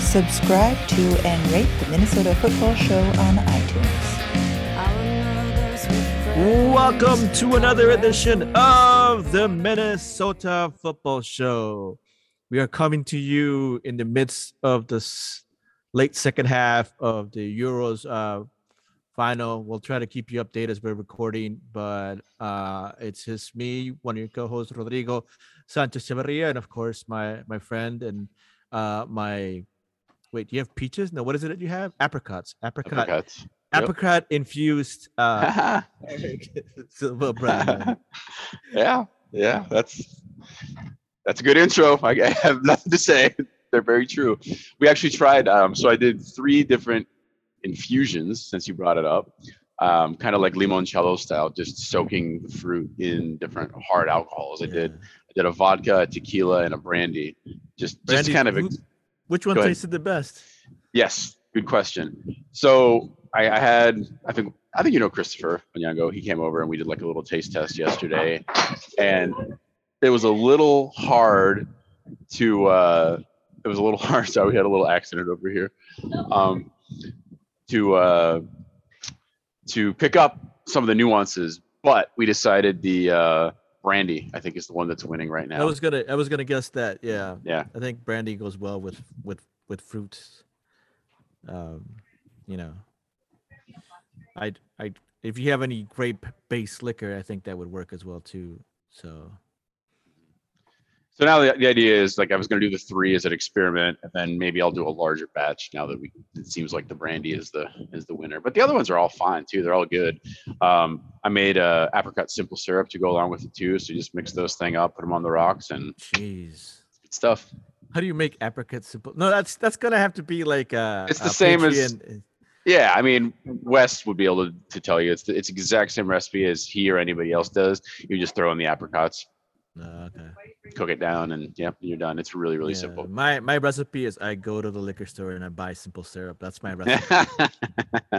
Subscribe to and rate the Minnesota Football Show on iTunes. Welcome to another edition of the Minnesota Football Show. We are coming to you in the midst of the late second half of the Euros uh, final. We'll try to keep you updated as we're recording, but uh, it's just me, one of your co-hosts, Rodrigo Sanchez Chavarria, and of course my my friend and uh, my wait, do you have peaches? No, what is it that you have? Apricots. Apricot. Apricots. Yep. Apricot infused uh, Silva Brenner. yeah, yeah, that's that's a good intro. I, I have nothing to say. They're very true. We actually tried. Um, so I did three different infusions since you brought it up. Um, kind of like limoncello style, just soaking the fruit in different hard alcohols. I did. I did a vodka, a tequila, and a brandy. Just, just kind of. who- Which one tasted the best? Yes, good question. So I, I had, I think, I think you know Christopher Onyango. He came over and we did like a little taste test yesterday, and it was a little hard to. uh It was a little hard. Sorry, we had a little accident over here. Um, to uh, to pick up some of the nuances, but we decided the uh, brandy. I think is the one that's winning right now. I was gonna I was gonna guess that. Yeah. yeah. I think brandy goes well with with with fruits. Um, you know, I I if you have any grape based liquor, I think that would work as well too. So So now the, the idea is like I was going to do the three as an experiment, and then maybe I'll do a larger batch. Now that we, it seems like the brandy is the is the winner, but the other ones are all fine too. They're all good. Um, I made a apricot simple syrup to go along with it too. So you just mix those thing up, put them on the rocks, and jeez. good stuff. How do you make apricot simple? No, that's that's gonna have to be like uh It's the same as- Yeah, I mean West would be able to, to tell you it's the, it's the exact same recipe as he or anybody else does. You just throw in the apricots, Uh, okay. cook it down, and yep, you're done. It's really really Yeah, simple. My my recipe is I go to the liquor store and I buy simple syrup. That's my recipe.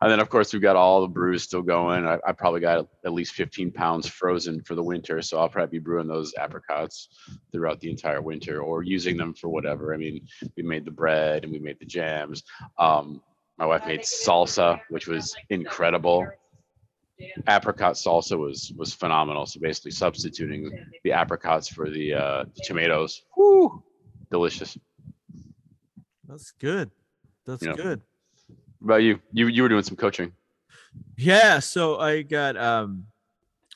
and then of course we've got all the brews still going. I, I probably got at least 15 pounds frozen for the winter, so I'll probably be brewing those apricots throughout the entire winter or using them for whatever. I mean, we made the bread and we made the jams. Um, my wife made salsa, which was incredible. Apricot salsa was was phenomenal. So basically substituting the apricots for the, uh, the tomatoes. Whew, delicious. That's good. That's Yeah. good. What about you? You you were doing some coaching. Yeah, so I got um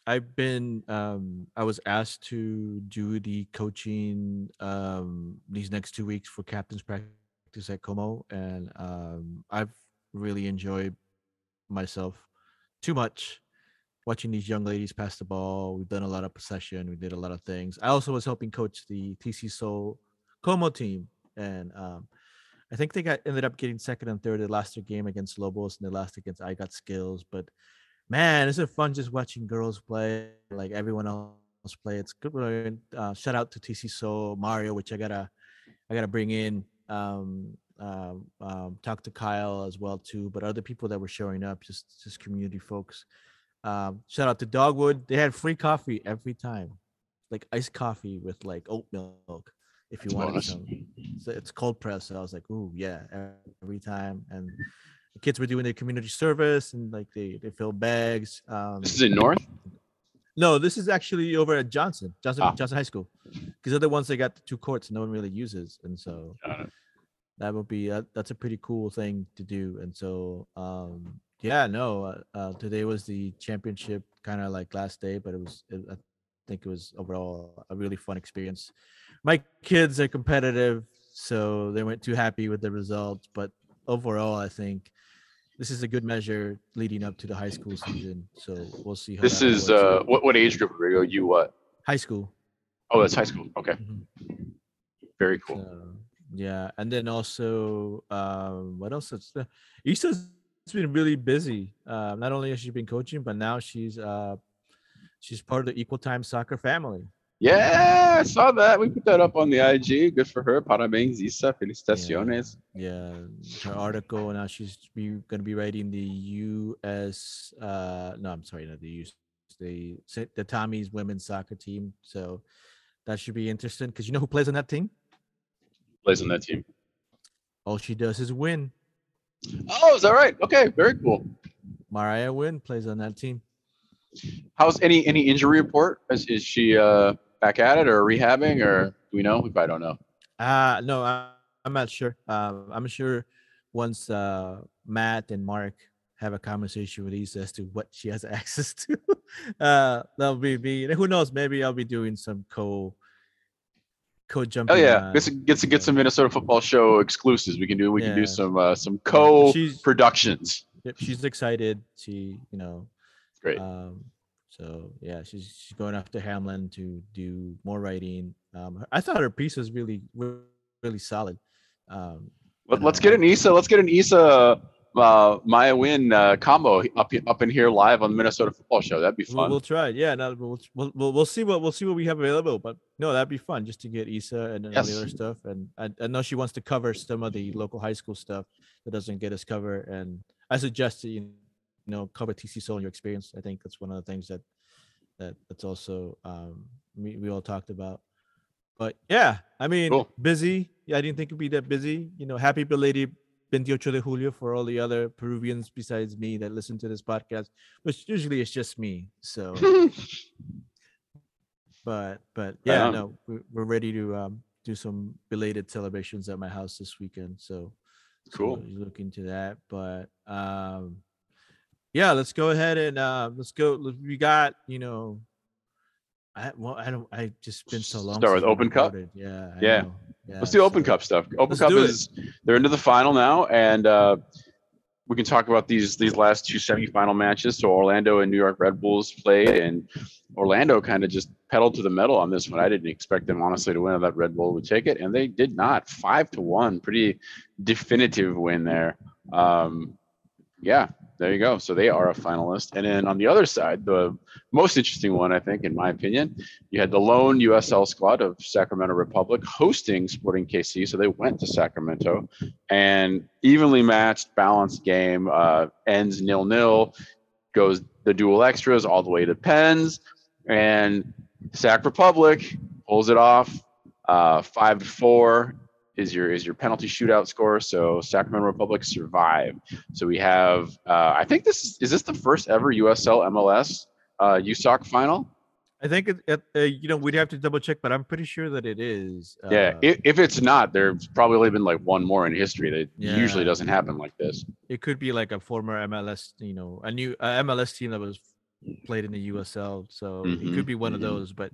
I've been um I was asked to do the coaching um these next two weeks for captain's practice at Como and um I've really enjoyed myself too much watching these young ladies pass the ball. We've done a lot of possession, we did a lot of things. I also was helping coach the TC Soul Como team and um I think they got ended up getting second and third. They last their game against Lobos and the last against I Got Skills. But man, is it fun just watching girls play like everyone else play? It's good. Uh, shout out to TC Soul Mario, which I gotta I gotta bring in. Um, um, um, talk to Kyle as well too, but other people that were showing up, just just community folks. Um, shout out to Dogwood. They had free coffee every time, like iced coffee with like oat milk if you wanted some. So it's cold press. So I was like, ooh, yeah, every time. And the kids were doing their community service and like they they fill bags. Um, This is in North. no, this is actually over at Johnson, Johnson, Ah. Johnson High School, because they're the ones that got the two courts no one really uses, and so. That would be uh, that's a pretty cool thing to do. And so, um, yeah, no, uh, uh, today was the championship kind of like last day, but it was it, I think it was overall a really fun experience. My kids are competitive, so they weren't too happy with the results, but overall, I think this is a good measure leading up to the high school season. So we'll see. How This is uh what what age group Rigo? You what? high school. Oh, that's high school. Okay, Mhm. very cool. So, Yeah, and then also, um, what else? Is the, Issa's been really busy. Uh, not only has she been coaching, but now she's uh, she's part of the Equal Time Soccer family. Yeah, I saw that. We put that up on the IG. Good for her. Parabéns, Isa. Felicitaciones. Yeah, her article. Now she's be, gonna be writing the U.S. Uh, no, I'm sorry, not the U.S. The the Tommy's women's soccer team. So that should be interesting because you know who plays on that team? Plays on that team. All she does is win. Oh, is that right? Okay, very cool. Mariah Wynn plays on that team. How's any any injury report? Is, is she uh back at it or rehabbing or do we know? We probably don't know. Uh no, I, I'm not sure. Um, I'm sure once uh Matt and Mark have a conversation with Isa as to what she has access to, uh that'll be me. Who knows? Maybe I'll be doing some co co jumping. Oh yeah, on, get some get some get so- some Minnesota football show exclusives. We can do we can do some uh, some co She's- productions. Yep, she's excited. She, you know, Great. Um, so yeah, she's she's going after Hamline to do more writing. Um, I thought her piece was really really solid. Um, Let, let's know, get an Isa. Let's get an Isa uh, Maya Win uh, combo up up in here live on the Minnesota Football Show. That'd be we'll, fun. we'll try. it. Yeah, no, we'll, we'll we'll we'll see what we'll see what we have available. But no, that'd be fun just to get Isa and, and all the other stuff. And I, I know she wants to cover some of the local high school stuff that doesn't get us cover. And I suggest that you know cover TC Soul and your experience. I think that's one of the things that that that's also um we, we all talked about. But yeah, I mean, Cool. busy. Yeah, I didn't think it'd be that busy. You know, happy belated 28 de Julio for all the other Peruvians besides me that listen to this podcast, which usually it's just me. So, but but yeah, on. no, we're, we're ready to um do some belated celebrations at my house this weekend. So, so Cool. you look into that. But um, yeah, let's go ahead and uh, let's go. We got you know. I, well, I don't. I just been so long. Start with Open Cup? recorded. Yeah. I Yeah. know, yeah, Let's do Open Cup stuff. Open Let's Cup is it. they're into the final now, and uh, we can talk about these these last two semifinal matches. So Orlando and New York Red Bulls played, and Orlando kind of just pedaled to the metal on this one. I didn't expect them honestly to win. I thought Red Bull would take it, and they did not. Five to one, pretty definitive win there. Um, yeah, there you go. So they are a finalist. And then on the other side, the most interesting one, I think, in my opinion, you had the lone USL squad of Sacramento Republic hosting Sporting KC. So they went to Sacramento and evenly matched, balanced game, uh, ends nil nil, goes the dual extras all the way to pens. And Sac Republic pulls it off uh, five to four is your is your penalty shootout score. So Sacramento Republic survive. So we have uh, I think this is, is this the first ever USL MLS uh, USOC final. I think it, it, uh, you know we'd have to double check, but I'm pretty sure that it is. Yeah, Uh, if, if it's not, there's probably only been like one more in history that usually doesn't happen like this. it could be like a former MLS, you know, a new uh, MLS team that was played in the USL. So it Mhm, could be one of mhm. those. But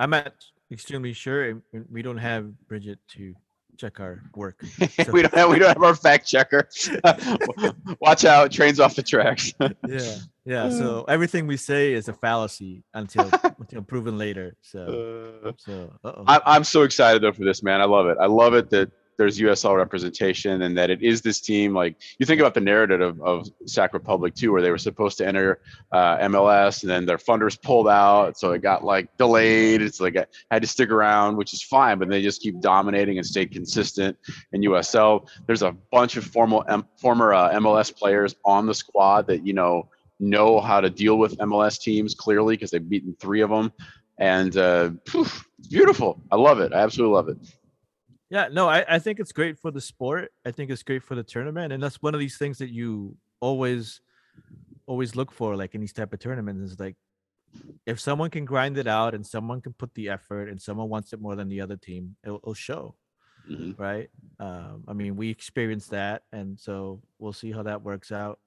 I'm not extremely sure. We don't have Bridget to check our work. So- we don't have we don't have our fact checker. Watch out, trains off the tracks. yeah, yeah. So everything we say is a fallacy until until proven later. So Uh, so. I, I'm so excited though for this man. I love it. I love it that there's USL representation and that it is this team. Like you think about the narrative of, of Sac Republic too, where they were supposed to enter uh, MLS and then their funders pulled out, so it got like delayed. It's like I had to stick around, which is fine, but they just keep dominating and stayed consistent in USL. There's a bunch of formal M- former uh, MLS players on the squad that you know know how to deal with MLS teams clearly because they've beaten three of them. And uh, beautiful. I love it. I absolutely love it. Yeah, no, I, I think it's great for the sport. I think it's great for the tournament. And that's one of these things that you always always look for, like in these type of tournaments, is like if someone can grind it out and someone can put the effort and someone wants it more than the other team, it'll, it'll show, Mhm. right? Um, I mean, we experienced that, and so we'll see how that works out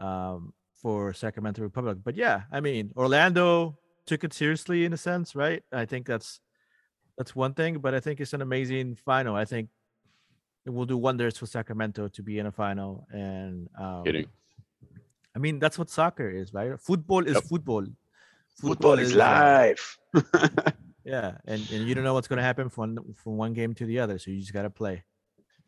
um, for Sacramento Republic. But yeah, I mean, Orlando took it seriously in a sense, right? I think that's that's one thing, but I think it's an amazing final. I think it will do wonders for Sacramento to be in a final. And um, Kidding. I mean, that's what soccer is, right? Football is Yep. football. Football is uh, life. yeah, and, and you don't know what's going to happen from one, from one game to the other, so you just got to play.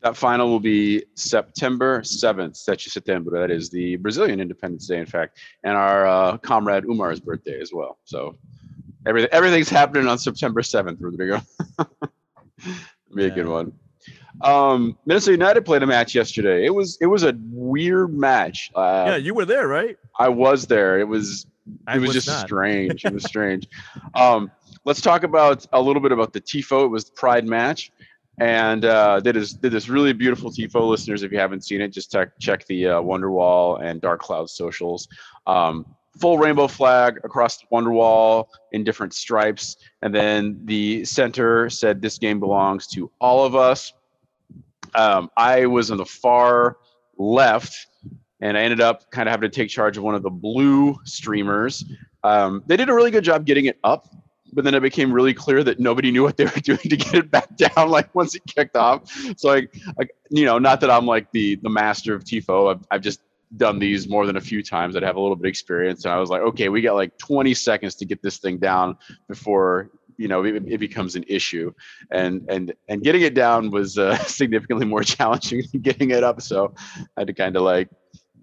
That final will be September 7th, 7 Setembro. That is the Brazilian Independence Day, in fact, and our uh, comrade Umar's birthday as well. So everything everything's happening on September 7th, Rodrigo. be a good one. Um, Minnesota United played a match yesterday. It was it was a weird match. Uh, yeah, you were there, right? I was there. It was it was, just not. strange. It was strange. Um, let's talk about a little bit about the tifo. It was the Pride match, and uh, did this did this really beautiful tifo. Listeners, if you haven't seen it, just check check the uh, Wonderwall and Dark Cloud socials. Um, full rainbow flag across the Wonderwall in different stripes, and then the center said, "This game belongs to all of us." Um, I was on the far left and I ended up kind of having to take charge of one of the blue streamers. Um, they did a really good job getting it up, but then it became really clear that nobody knew what they were doing to get it back down. Like once it kicked off, so like, like you know, not that I'm like the the master of tifo. I've, I've just done these more than a few times. I'd have a little bit of experience, and I was like, okay, we got like 20 seconds to get this thing down before you know it, it becomes an issue and and and getting it down was uh, significantly more challenging than getting it up so i had to kind of like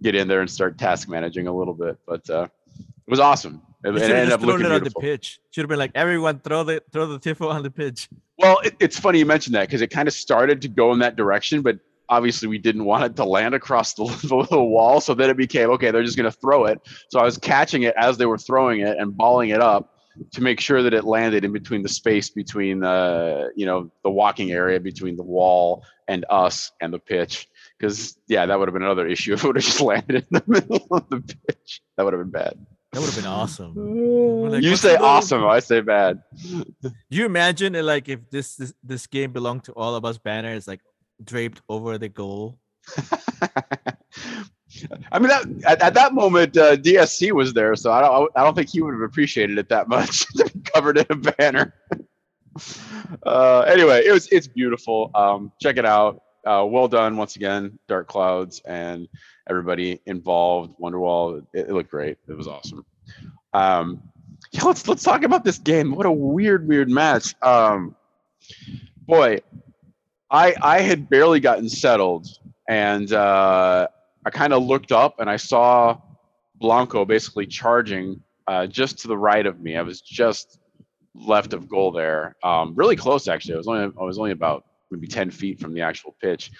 get in there and start task managing a little bit but uh it was awesome it, it ended up looking it on the pitch. Should have been like everyone throw the throw the tifo on the pitch. well it, it's funny you mentioned that because it kind of started to go in that direction but obviously we didn't want it to land across the, the little wall so then it became okay they're just going to throw it. So i was catching it as they were throwing it and balling it up to make sure that it landed in between the space between the you know the walking area between the wall and us and the pitch. Because yeah that would have been another issue if it would have just landed in the middle of the pitch. That would have been bad. That would have been awesome. Like, you say awesome i say bad. Do you imagine it like if this, this this game belonged to all of us banner is like draped over the goal? I mean, that, at, at that moment, uh, DSC was there, so I don't. I don't think he would have appreciated it that much covered in a banner. uh, anyway, it was. It's beautiful. Um, check it out. Uh, well done once again, Dark Clouds and everybody involved. Wonderwall. It, it looked great. It was awesome. Um, yeah, let's let's talk about this game. What a weird, weird match. Um, boy, I I had barely gotten settled, and uh, I kind of looked up and I saw Blanco basically charging uh, just to the right of me. I was just left of goal there, um, really close actually. I was only I was only about maybe ten feet from the actual pitch.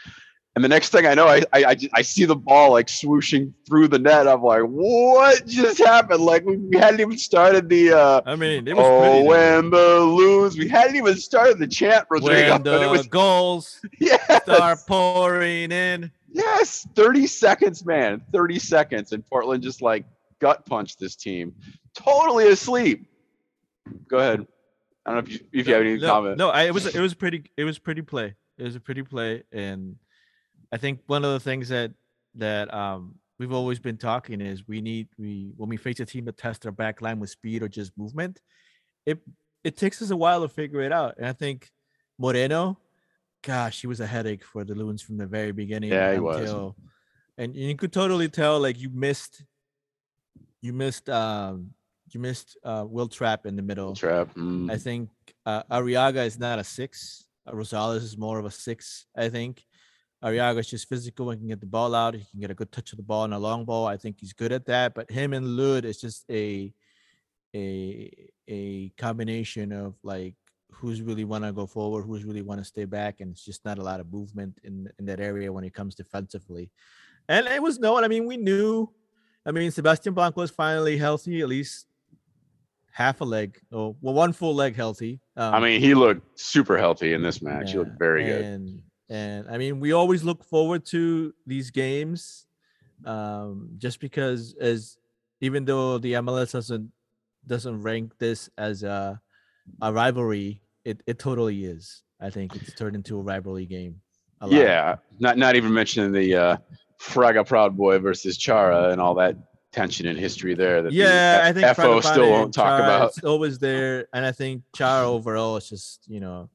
And the next thing I know, I, I I see the ball like swooshing through the net. I'm like, what just happened? Like we, we hadn't even started the uh, I mean, it was oh when the lose. We hadn't even started the chant, Rodrigo. when it the was goals yes. start pouring in. Yes, 30 seconds, man. 30 seconds. And Portland just like gut punched this team. Totally asleep. Go ahead. I don't know if you, if you have any no, comment. No, I, it was it was pretty it was pretty play. It was a pretty play, and I think one of the things that that um we've always been talking is we need we when we face a team that tests their back line with speed or just movement, it it takes us a while to figure it out. And I think Moreno, gosh, he was a headache for the Loons from the very beginning. Yeah, he was. And you could totally tell like you missed you missed um you missed uh Wil Trapp in the middle. Trapp. mm. I think uh, Arriaga is not a six. Uh, Rosales is more of a six. I think Arriaga is just physical and can get the ball out. He can get a good touch of the ball and a long ball. I think he's good at that. But him and Lod is just a a a combination of like who's really want to go forward, who's really want to stay back, and it's just not a lot of movement in in that area when it comes defensively. And it was known. I mean, we knew. I mean, Sebastian Blanco is finally healthy, at least half a leg, or well, one full leg healthy. Um, I mean, he looked super healthy in this match. He looked very good. And, I mean, we always look forward to these games, um, just because as even though the MLS doesn't doesn't rank this as a a rivalry, it it totally is. I think it's turned into a rivalry game. a lot. Yeah, not not even mentioning the uh, Fraga Proud Boy versus Chara and all that tension and history there. That the Yeah, I think FO still won't talk Chara, about. It's always there, and I think Chara overall is just you know,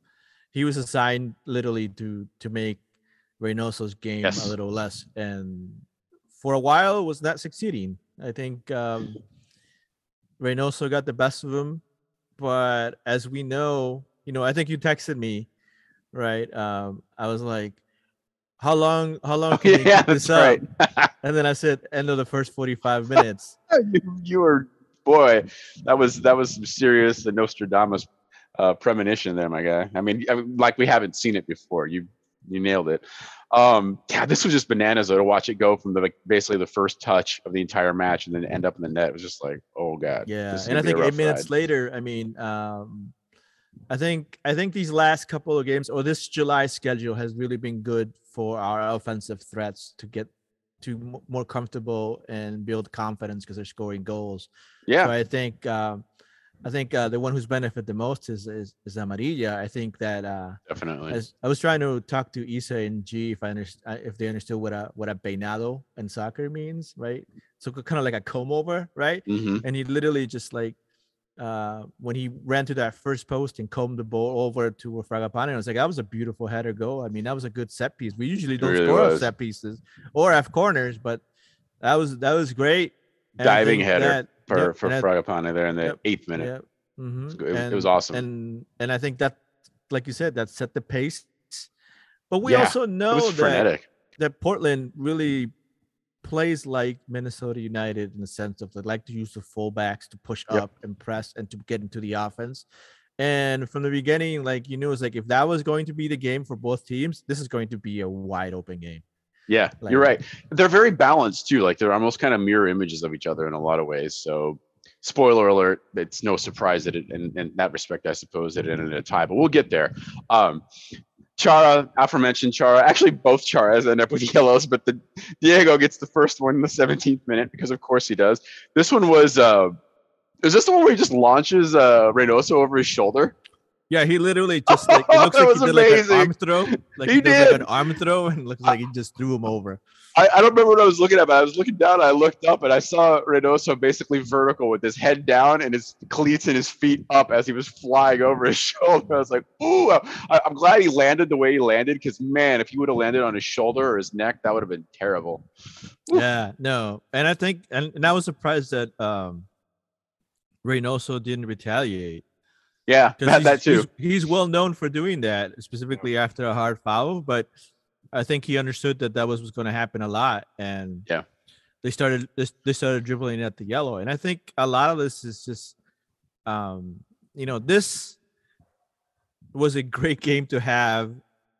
he was assigned literally to to make Reynoso's game Yes. a little less, and for a while was not succeeding. I think um, Reynoso got the best of him, but as we know, you know, I think you texted me, right? Um, I was like, how long? How long Oh, can we yeah, keep this that's up? right. And then I said, end of the first 45 minutes. you, you were boy, that was that was some serious the Nostradamus uh, premonition there, my guy. I mean, I mean, like we haven't seen it before. You you nailed it. Um, yeah, this was just bananas though to watch it go from the like basically the first touch of the entire match and then end up in the net. It was just like, oh god. Yeah, and I gonna be a think eight minutes ride. later, I mean, um, I think I think these last couple of games or this July schedule has really been good for our offensive threats to get to more comfortable and build confidence because they're scoring goals. Yeah, So I think um, I think uh, the one who's benefited the most is is, is Amarilla. I think that uh, definitely. as I was trying to talk to Isa and G if I understand if they understood what a what a peinado in soccer means, right? So kind of like a comb over, right? hmm and he literally just like uh when he ran to that first post and combed the ball over to Fragapane, I was like, that was a beautiful header goal. I mean, that was a good set piece. We usually don't really score off set pieces or have corners, but that was that was great. And Diving header that- For yep, for and Fragapane there in the Yep, eighth minute. yep, mhm, It was- it was awesome. And and I think that, like you said, that set the pace. But we Yeah, also know that that Portland really plays like Minnesota United in the sense of they like to use the fullbacks to push Yep. up and press and to get into the offense. And from the beginning, like you knew, it's like if that was going to be the game for both teams, this is going to be a wide open game. Yeah, you're right. They're very balanced too. Like they're almost kind of mirror images of each other in a lot of ways. So, spoiler alert, it's no surprise that it, in, in that respect, I suppose, it ended in a tie. But we'll get there. Um, Chara, aforementioned Chara, actually both Charas end up with yellows, but the Diego gets the first one in the 17th minute because of course he does. This one was. Uh, is this the one where he just launches uh, Reynoso over his shoulder? Yeah, he literally just like it looks like he did like an arm throw, like He he, did like an arm throw, and looks like he just threw him over. I, I don't remember what I was looking at, but I was looking down. And I looked up and I saw Reynoso basically vertical with his head down and his cleats and his feet up as he was flying over his shoulder. I was like, "Ooh!" I, I'm glad he landed the way he landed because man, if he would have landed on his shoulder or his neck, that would have been terrible. Yeah, no, and I think, and, and I was surprised that um Reynoso didn't retaliate. Yeah, 'Cause that, he's, that too. He's, he's well known for doing that, specifically after a hard foul. But I think he understood that that was, was going to happen a lot, and Yeah. they started they, they started dribbling at the yellow. And I think a lot of this is just, um, you know, this was a great game to have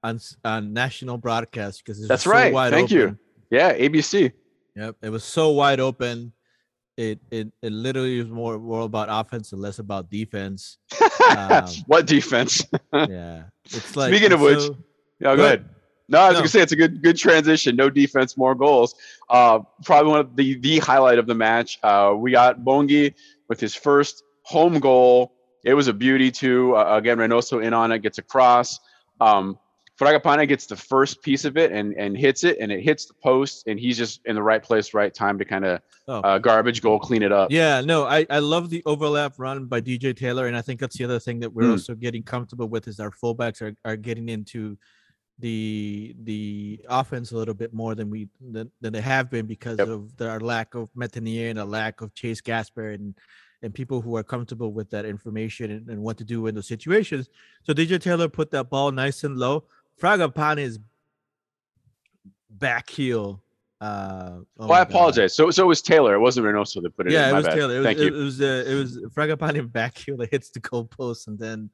on on national broadcast because it's That's so right. wide Thank you. Yeah, ABC. Yep, it was so wide open. It it it literally was more more about offense and less about defense. Um, what defense? yeah, it's like Speaking of which, so- Yeah, go ahead. ahead. No, I was No. gonna say it's a good good transition. No defense, more goals. Uh, probably one of the the highlight of the match. Uh, we got Bongi with his first home goal. It was a beauty too. Uh, again, Reynoso in on it, gets across. Um, Fragapane gets the first piece of it and and hits it, and it hits the post, and he's just in the right place, right time to kind of Oh. uh, garbage goal, clean it up. yeah, no, I I love the overlap run by DJ Taylor, and I think that's the other thing that we're Mm. also getting comfortable with is our fullbacks are are getting into the the offense a little bit more than we than, than they have been because Yep. of the, our lack of Métanire and a lack of Chase Gasper and and people who are comfortable with that information and, and what to do in those situations. So DJ Taylor put that ball nice and low. Fragapane's back heel. Uh, oh Oh, I God. apologize. So so it was Taylor. It wasn't Reynoso that put it in. Yeah, it My was bad. Taylor. It was, Thank it, you. it was uh, it was Fragapane back heel that hits the goalpost and then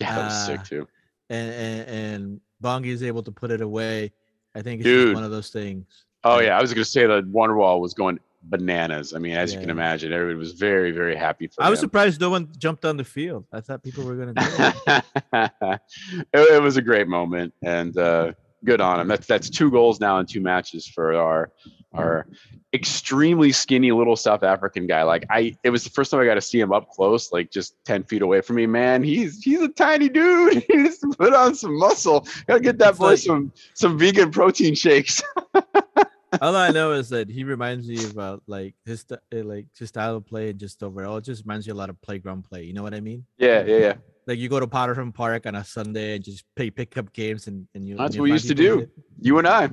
yeah, that was sick uh, too. and and, and Bongi is able to put it away. I think it's Dude. just one of those things. Oh Yeah. yeah, I was gonna say that Wonderwall was going bananas. I mean, as you can imagine, everybody was very, very happy for I was him. surprised no one jumped on the field. I thought people were gonna do it. it, it was a great moment, and uh, good on him. That's that's two goals now in two matches for our our extremely skinny little South African guy. Like I, it was the first time I got to see him up close, like just ten feet away from me. Man, he's he's a tiny dude. He needs to put on some muscle. Gotta get that It's boy like- some some vegan protein shakes. All I know is that he reminds me of uh, like his uh, like his style of play and just overall it just reminds you a lot of playground play. You know what I mean? yeah, yeah, yeah. Like you go to Powderhorn Park on a Sunday and just play pick up games and and you. That's and what we used to do. that- You and I.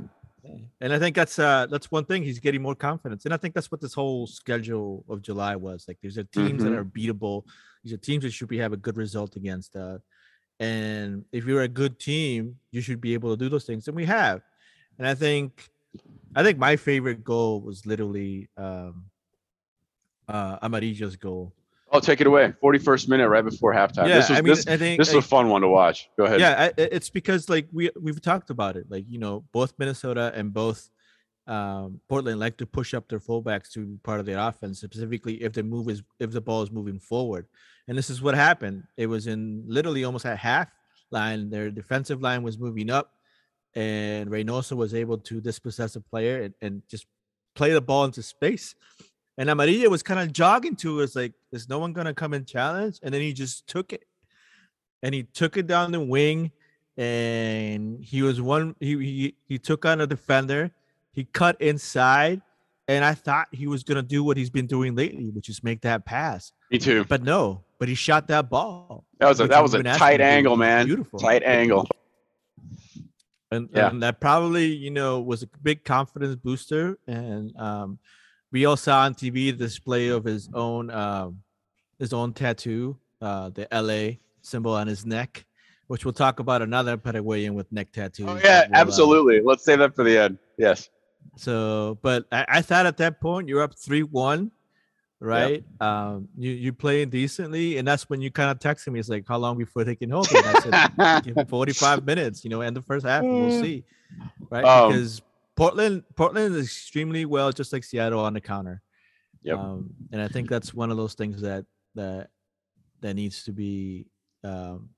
And I think that's uh that's one thing he's getting more confidence, and I think that's what this whole schedule of July was like. These are teams that Mhm. are beatable. These are teams that should be have a good result against. Uh, and if you're a good team, you should be able to do those things, and we have. And I think, I think my favorite goal was literally um, uh, Amarilla's goal. Oh, take it away. 41st minute, right before halftime. Yeah, this was I mean, this, I think this is a fun one to watch. Go ahead. yeah, I- it's because like we we've talked about it. Like you know, both Minnesota and both um, Portland like to push up their fullbacks to be part of their offense, specifically if the move is if the ball is moving forward. And this is what happened. It was in literally almost at half line. Their defensive line was moving up, and Reynoso was able to dispossess a player and, and just play the ball into space. And Amarilla was kind of jogging to us like, is no one gonna come and challenge? And then he just took it. And he took it down the wing and he was one he he, he took on a defender, he cut inside, and I thought he was gonna do what he's been doing lately, which is make that pass. Me too. But no, but he shot that ball. That was a that was a tight him to do. angle, man. Beautiful. Tight angle. And, Yeah. and that probably you know was a big confidence booster and um we all saw on tv the display of his own um his own tattoo uh the la symbol on his neck which we'll talk about another Paraguayan with neck tattoos. Oh yeah, will, uh, absolutely. Let's save that for the end. Yes. so, but I, I thought at that point you're up three one, right? Um, you you playing decently, and that's when you kind of texted me. It's like, how long before they can hold it? And I said, 45 minutes, you know, end the first half, and we'll Mm. see. Right. Um, because Portland, Portland is extremely well, just like Seattle on the counter. Yep. Um, and I think that's one of those things that that that needs to be um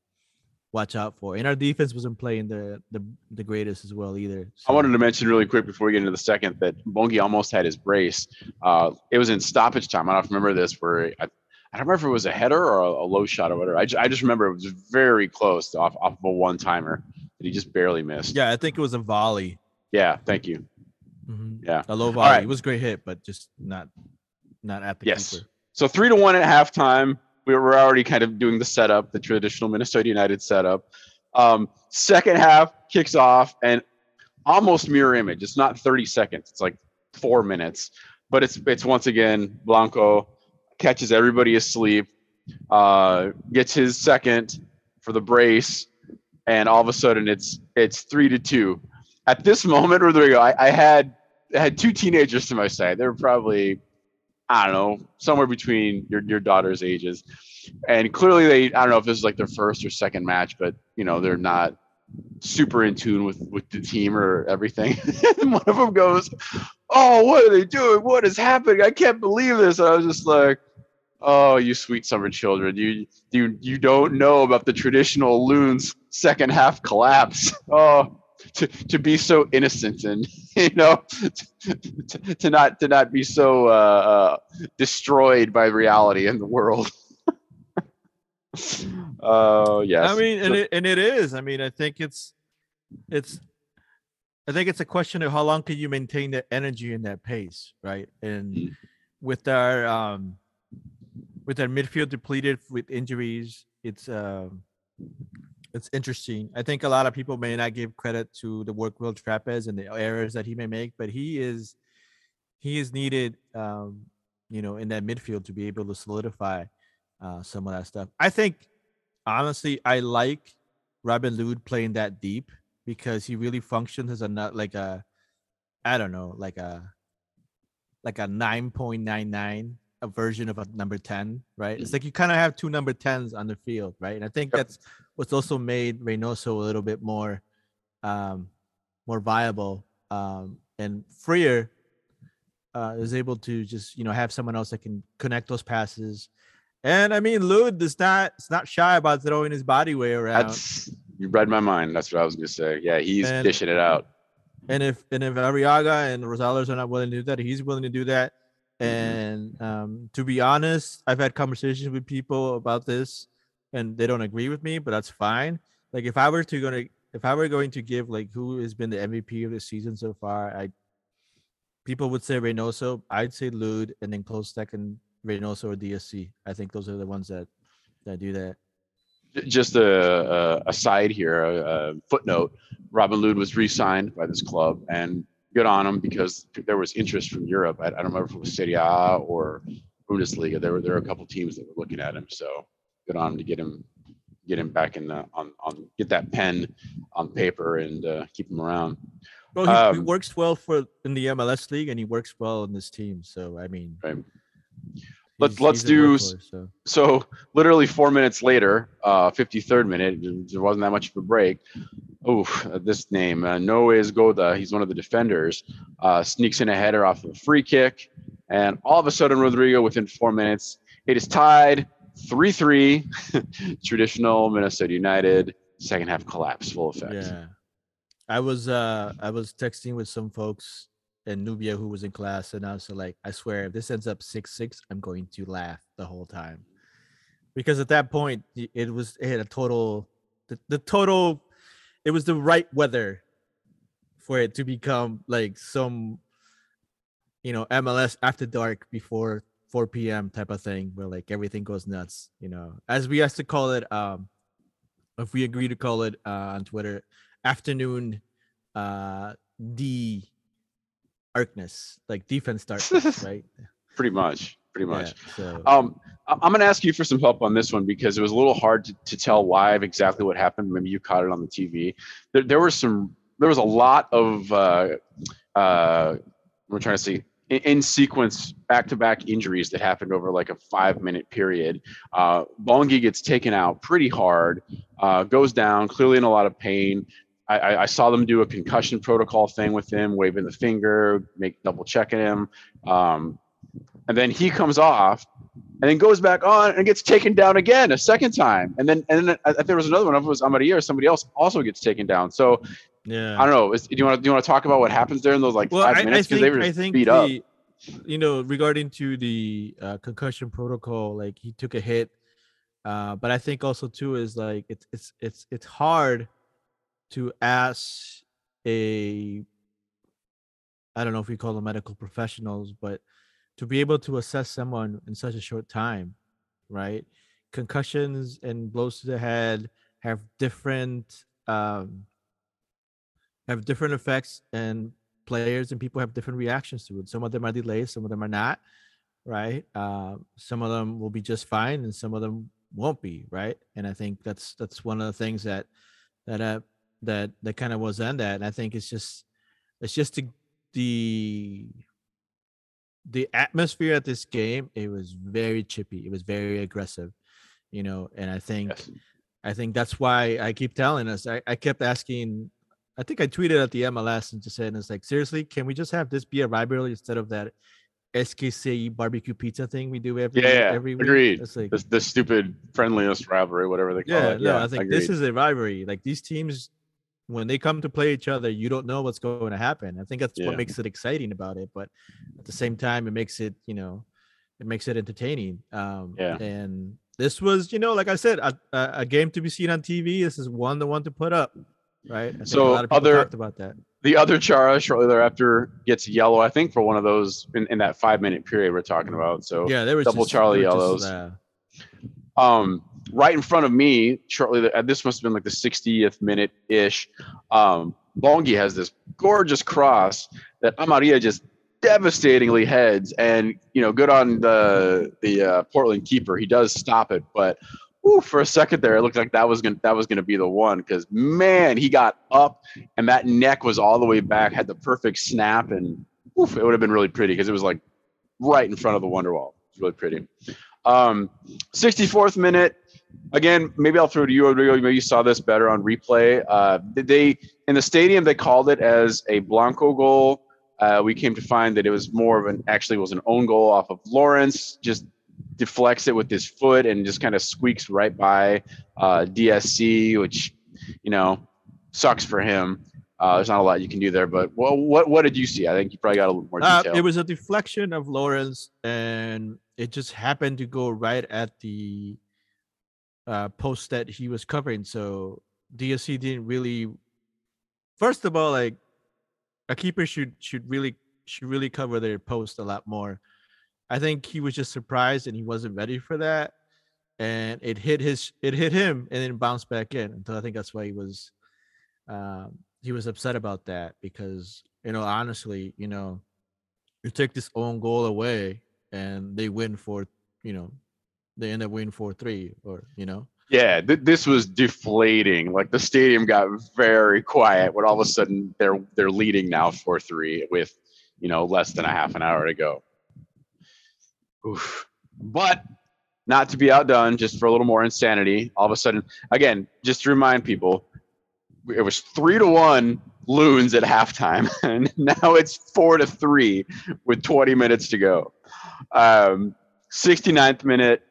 watch out for. And our defense wasn't playing the the, the greatest as well either. I wanted to mention really quick before we get into the second that Bongi almost had his brace. Uh, it was in stoppage time. I don't know if you remember this, where I, I don't remember if it was a header or a, a low shot or whatever. I just, I just remember it was very close off, off of a one timer that he just barely missed. Yeah, I think it was a volley. Yeah. Thank you. Mhm. Yeah. A low volley. right. It was a great hit, but just not not at the Yes. keeper. So three to one at halftime. We were already kind of doing the setup, the traditional Minnesota United setup. Um, second half kicks off and almost mirror image. It's not 30 seconds. It's like four minutes, but it's it's once again Blanco catches everybody asleep, uh, gets his second for the brace, and all of a sudden it's it's three to two. At this moment, Rodrigo, I, I had I had two teenagers to my side. They were probably I don't know, somewhere between your your daughter's ages. And clearly they I don't know if this is like their first or second match, but you know, they're not super in tune with with the team or everything. and one of them goes, "Oh, what are they doing? What is happening? I can't believe this." And I was just like, "Oh, you sweet summer children. You you you don't know about the traditional loons second half collapse." Oh, to, to be so innocent and you know to, to not to not be so uh, uh, destroyed by reality in the world. Oh yes. I mean, and it and it is. I mean, I think it's it's I think it's a question of how long can you maintain that energy and that pace, right? And Mm. with our um with our midfield depleted with injuries, it's um it's interesting. I think a lot of people may not give credit to the work Will Trapez and the errors that he may make, but he is he is needed um, you know, in that midfield to be able to solidify uh some of that stuff. I think honestly, I like Robin Lod playing that deep because he really functions as a not like a I don't know, like a like a 9.99 a version of a number 10, right? It's like you kind of have two number 10s on the field, right? And I think Yep. that's what's also made Reynoso a little bit more um more viable um and freer uh is able to just you know have someone else that can connect those passes and I mean, Lod is not it's not shy about throwing his body weight around. That's you read my mind. That's what I was gonna say. Yeah, he's And- dishing it out. and if and if Arriaga and Rosales are not willing to do that, he's willing to do that. Mhm. And um, to be honest, I've had conversations with people about this, and they don't agree with me, but that's fine. Like if I were to gonna if I were going to give like who has been the MVP of the season so far, I people would say Reynoso. I'd say Lod, and then close second Reynoso or DSC. I think those are the ones that that do that. Just a, a aside here, a, a footnote. Robin Lod was re-signed by this club, and good on him because there was interest from Europe. I, I don't remember if it was Serie A or Bundesliga. There were there were a couple teams that were looking at him. So good on him to get him get him back in the on on get that pen on paper and uh, keep him around. Well, he, he Um, works well for in the MLS league, and he works well in this team. So I mean, Right. Let's- let's do so. So literally four minutes later, uh, 53rd minute, there wasn't that much of a break. Oh, this name, uh, Noes Goda, he's one of the defenders, uh, sneaks in a header off of a free kick. And all of a sudden, Rodrigo, within four minutes, it is tied 3 3. Traditional Minnesota United second half collapse, full effect. Yeah. I was uh I was texting with some folks in Nubia who was in class and I was like, I swear if this ends up six six, I'm going to laugh the whole time. Because at that point it was it had a total the, the total it was the right weather for it to become like some you know MLS after dark before 4 p.m. type of thing where like everything goes nuts, you know. As we used to call it um if we agree to call it uh, on Twitter, afternoon uh D arcness, like defense darkness, right? Pretty much. Pretty much. Yeah, so Um, I'm going to ask you for some help on this one because it was a little hard to, to tell live exactly what happened. Maybe you caught it on the TV. There, there were some. There was a lot of. Uh, uh, we're trying to see in, sequence back-to-back injuries that happened over like a five-minute period. Uh, Bongi gets taken out pretty hard, uh, goes down, clearly in a lot of pain. I, I, I saw them do a concussion protocol thing with him, waving the finger, make double checking him. Um, and then he comes off and then goes back on and gets taken down again a second time. And then and then I, I think there was another one. I it was Amarilla or somebody else also gets taken down. So yeah. I don't know. Is, do you want to do you want to talk about what happens there in those like well, five I, minutes Because they were I think beat up? you know regarding to the uh, concussion protocol, like he took a hit, uh, but I think also too is like it's it's it's it's hard to ask a I don't know if we call them medical professionals, but to be able to assess someone in such a short time, right? Concussions and blows to the head have different um, have different effects, and players and people have different reactions to it. Some of them are delayed, some of them are not, right? Uh, some of them will be just fine, and some of them won't be, right? And I think that's that's one of the things that that uh, that that kind of was on that. And I think it's just it's just the the the atmosphere at this game. It was very chippy. It was very aggressive, you know. And I think Yes. I think that's why I keep telling us. I, I kept asking. I think I tweeted at the MLS and just said, "It's like seriously, can we just have this be a rivalry instead of that SKC barbecue pizza thing we do every Yeah, yeah, every week?" agreed. It's like This, this stupid friendliness rivalry, whatever they call yeah, it. no, I think this is a rivalry. Like these teams, when they come to play each other, you don't know what's going to happen. I think that's Yeah. what makes it exciting about it. But at the same time, it makes it, you know, it makes it entertaining. Um, Yeah. And this was, you know, like I said, a, a, a game to be seen on TV. This is one the one to put up, right? So a lot of other- talked about that. the other Chara shortly thereafter gets yellow. I think for one of those in, in that five minute period we're talking about. So Yeah, there was double just, Charlie was yellows. just, uh, um, right in front of me, shortly, th- uh, this must have been like the 60th minute ish. Um, Bongi has this gorgeous cross that Amarilla just devastatingly heads, and you know, good on the the uh, Portland keeper. He does stop it, but whew, for a second there, it looked like that was gonna that was gonna be the one because man, he got up and that neck was all the way back, had the perfect snap, and woof, it would have been really pretty because it was like right in front of the wonder wall. It's really pretty. Um, 64th minute. Again, maybe I'll throw it to you, Rodrigo. Maybe you saw this better on replay. Uh, they in the stadium they called it as a Blanco goal. Uh, we came to find that it was more of an actually was an own goal off of Lawrence. Just deflects it with his foot and just kind of squeaks right by uh, DSC, which you know sucks for him. Uh, there's not a lot you can do there, but well, what what did you see? I think you probably got a little more Uh, detail. it was a deflection of Lawrence, and it just happened to go right at the uh, post that he was covering. So DSC didn't really. First of all, like a keeper should should really should really cover their post a lot more. I think he was just surprised and he wasn't ready for that, and it hit his it hit him and then bounced back in. And so I think that's why he was um, he was upset about that because you know honestly you know you take this own goal away and they win for you know they end up winning four three or you know Yeah, th- this was deflating. Like the stadium got very quiet when all of a sudden they're they're leading now four three with you know less than a half an hour to go. Oof. But not to be outdone, just for a little more insanity. All of a sudden, again, just to remind people, it was three to one loons at halftime, and now it's four to three with 20 minutes to go. Um, 69th minute,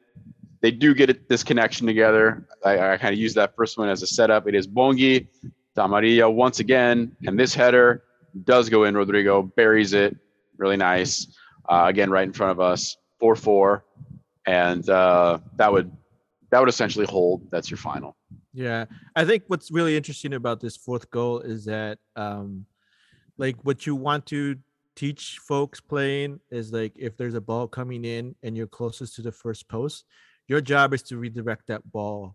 they do get this connection together. I, I kind of use that first one as a setup. It is Bongi, Damaria once again, and this header does go in. Rodrigo buries it, really nice. Uh, again, right in front of us, four four, and uh, that would that would essentially hold. That's your final. Yeah, I think what's really interesting about this fourth goal is that, um, like, what you want to teach folks playing is like if there's a ball coming in and you're closest to the first post, your job is to redirect that ball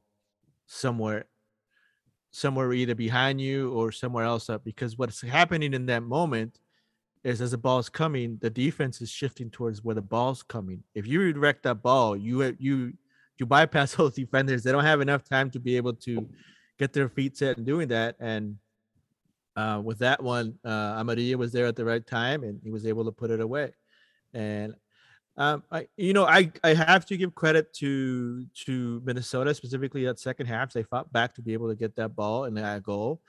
somewhere, somewhere either behind you or somewhere else up. Because what's happening in that moment is as the ball's coming, the defense is shifting towards where the ball's coming. If you redirect that ball, you you you bypass those defenders. They don't have enough time to be able to get their feet set and doing that. And uh, with that one, uh, was there at the right time and he was able to put it away. And um, I, you know, I, I have to give credit to to Minnesota specifically that second half. They fought back to be able to get that ball and that goal.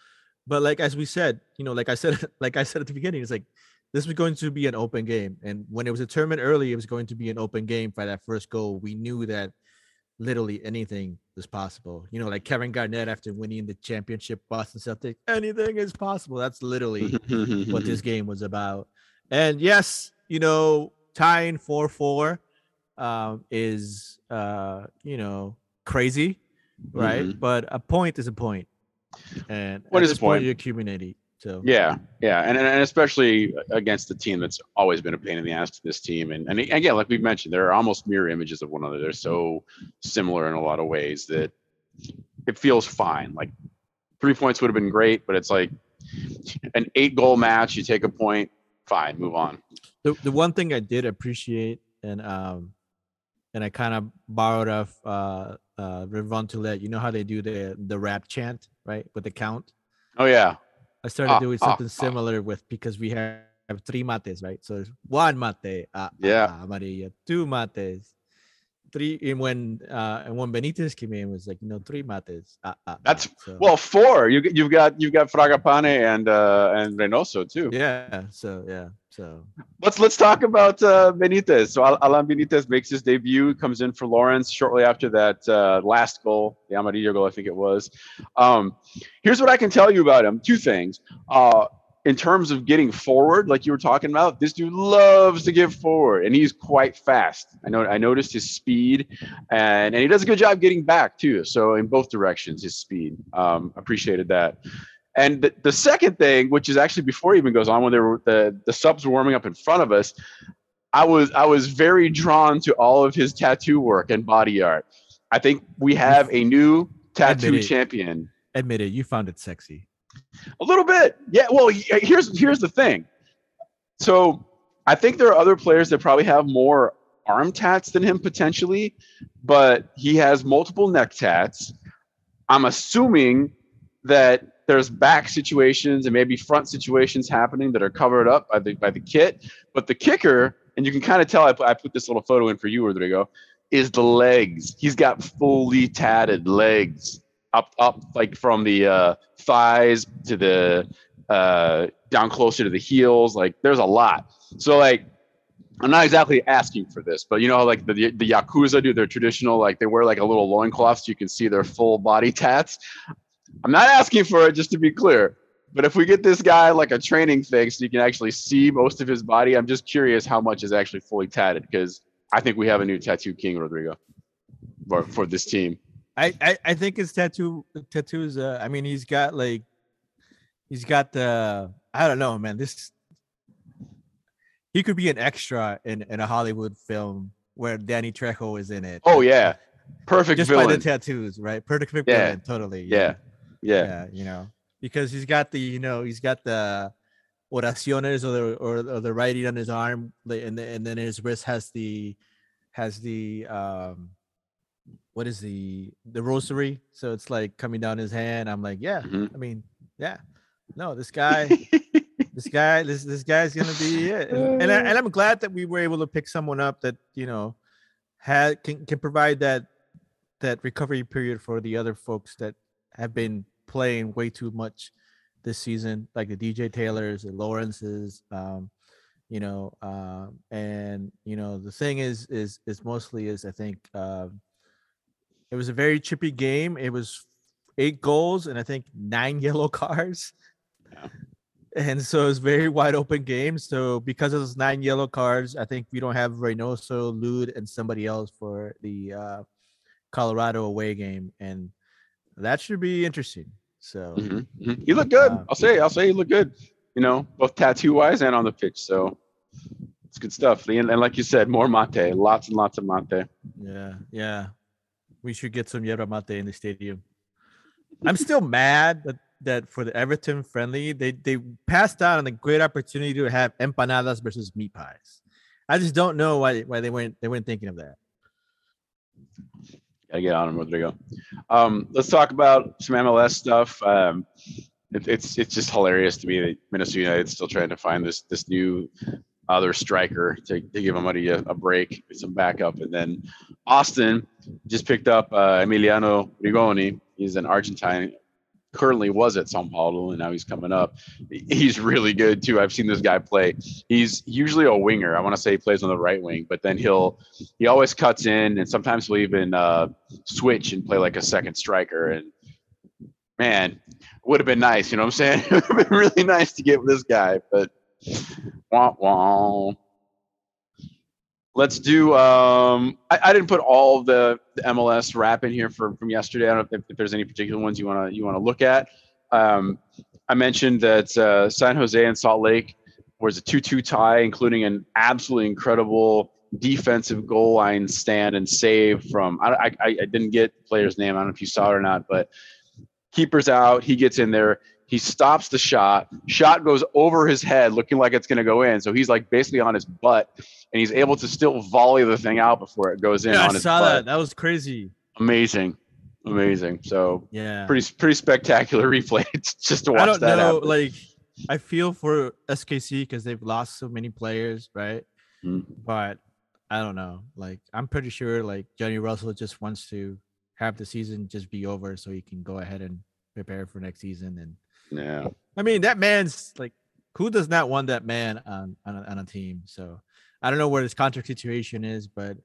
But like as we said, you know, like I said, like I said at the beginning, it's like this was going to be an open game. And when it was determined early, it was going to be an open game for that first goal. We knew that literally anything is possible. You know, like Kevin Garnett after winning the championship, Boston Celtics, anything is possible. That's literally what this game was about. And yes, you know, tying 4 4 um, is, uh, you know, crazy, right? Mhm. But a point is a point. And what is a point? point? You're accumulating. So, Yeah, yeah, and and especially against the team that's always been a pain in the ass to this team, and and again, like we've mentioned, they're almost mirror images of one another. They're so similar in a lot of ways that it feels fine. Like three points would have been great, but it's like an eight goal match. You take a point, fine, move on. the, the one thing I did appreciate and um and I kind of borrowed off uh uh Revon Toulette, you know how they do the the rap chant, right? With the count. Oh yeah, I started Ah, doing ah, something ah. similar with because we have, have three mates, right? So there's one mate, ah, Yeah. ah, amarilla, two mates, three and when uh and when Benitez came in it was like, you know, three mates. Ah, That's-. So, well, four. You you've got you've got Fragapane and uh and Reynoso too. yeah, so yeah, so Let's let's talk about uh, Benitez. So Alan Benitez makes his debut, comes in for Lawrence shortly after that uh, last goal, the Amarilla goal, I think it was. Um, here's what I can tell you about him: two things. Uh, in terms of getting forward, like you were talking about, this dude loves to get forward, and he's quite fast. I know I noticed his speed, and and he does a good job getting back too. So in both directions, his speed. Um, appreciated that. And the, the second thing, which is actually before he even goes on, when they were the, the subs were warming up in front of us, I was I was very drawn to all of his tattoo work and body art. I think we have a new tattoo Admit champion. admit it, you found it sexy. A little bit, yeah. Well, here's here's the thing. So I think there are other players that probably have more arm tats than him potentially, but he has multiple neck tats. I'm assuming that there's back situations and maybe front situations happening that are covered up by the by the kit. But the kicker, and you can kind of tell I put, I put this little photo in for you, Rodrigo, is the legs. He's got fully tatted legs up up like from the uh, thighs to the uh, down closer to the heels. Like there's a lot. So like I'm not exactly asking for this, but you know, like the the yakuza do their traditional, like they wear like a little loincloth so you can see their full body tats. I'm not asking for it, just to be clear. But if we get this guy like a training thing, so you can actually see most of his body, I'm just curious how much is actually fully tatted because I think we have a new tattoo king, Rodrigo, for, for this team. I, I I think his tattoo tattoos. Uh, I mean, he's got like, he's got the. I don't know, man. This he could be an extra in in a Hollywood film where Danny Trejo is in it. Oh yeah, perfect just by the tattoos, right? Perfect Yeah. villain, totally. yeah, yeah, yeah, you know, because he's got the you know he's got the oraciones or the or, or the writing on his arm, and then and then his wrist has the has the um what is the the rosary? So it's like coming down his hand. I'm like, yeah. Mhm. I mean, yeah. No, this guy, this guy, this this guy's gonna be it. And, and, I, and I'm glad that we were able to pick someone up that you know had can can provide that that recovery period for the other folks that have been playing way too much this season, like the DJ Taylors, the Lawrences, um, you know, um, and you know the thing is is is mostly is I think um, it was a very chippy game. It was eight goals and I think nine yellow cards. Yeah. And so it's very wide open game. So because of those nine yellow cards, I think we don't have Reynoso, Lod, and somebody else for the uh, Colorado away game, and that should be interesting. So Mhm, mhm. He looked good. Uh, I'll say. I'll say you look good. You know, both tattoo wise and on the pitch. So it's good stuff. And, and like you said, more mate. Lots and lots of mate. Yeah, yeah. We should get some yerba mate in the stadium. I'm still mad that, that for the Everton friendly, they they passed out on a great opportunity to have empanadas versus meat pies. I just don't know why why they weren't they weren't thinking of that. Gotta get on him, Rodrigo. Um, let's talk about some MLS stuff. Um, it, it's it's just hilarious to me that Minnesota United's still trying to find this this new other striker to, to give somebody a, a break, some backup, and then Austin just picked up uh, Emiliano Rigoni. He's an Argentine. Currently was at Sao Paulo, and now he's coming up. He's really good too. I've seen this guy play. He's usually a winger. I want to say he plays on the right wing, but then he'll he always cuts in, and sometimes he'll even uh, switch and play like a second striker. And man, would have been nice. You know what I'm saying? it would have been really nice to get this guy, but wah wah. Let's do. Um, I, I didn't put all the, the MLS wrap in here from from yesterday. I don't know if, if there's any particular ones you want to you want to look at. Um, I mentioned that uh, San Jose and Salt Lake was a 2-2 tie, including an absolutely incredible defensive goal line stand and save from. I, I, I didn't get player's name. I don't know if you saw it or not, but keeper's out. He gets in there. He stops the shot. Shot goes over his head, looking like it's going to go in. So he's like basically on his butt, and he's able to still volley the thing out before it goes in Yeah, on I his saw butt. that. That was crazy. Amazing, amazing. So Yeah. pretty pretty spectacular replay just to watch I don't that know. happen. Like, I feel for SKC because they've lost so many players, right? Mhm. But I don't know. Like, I'm pretty sure like Johnny Russell just wants to have the season just be over so he can go ahead and prepare for next season. And yeah, I mean, that man's like, who does not want that man on on a, on a team? So I don't know where his contract situation is, but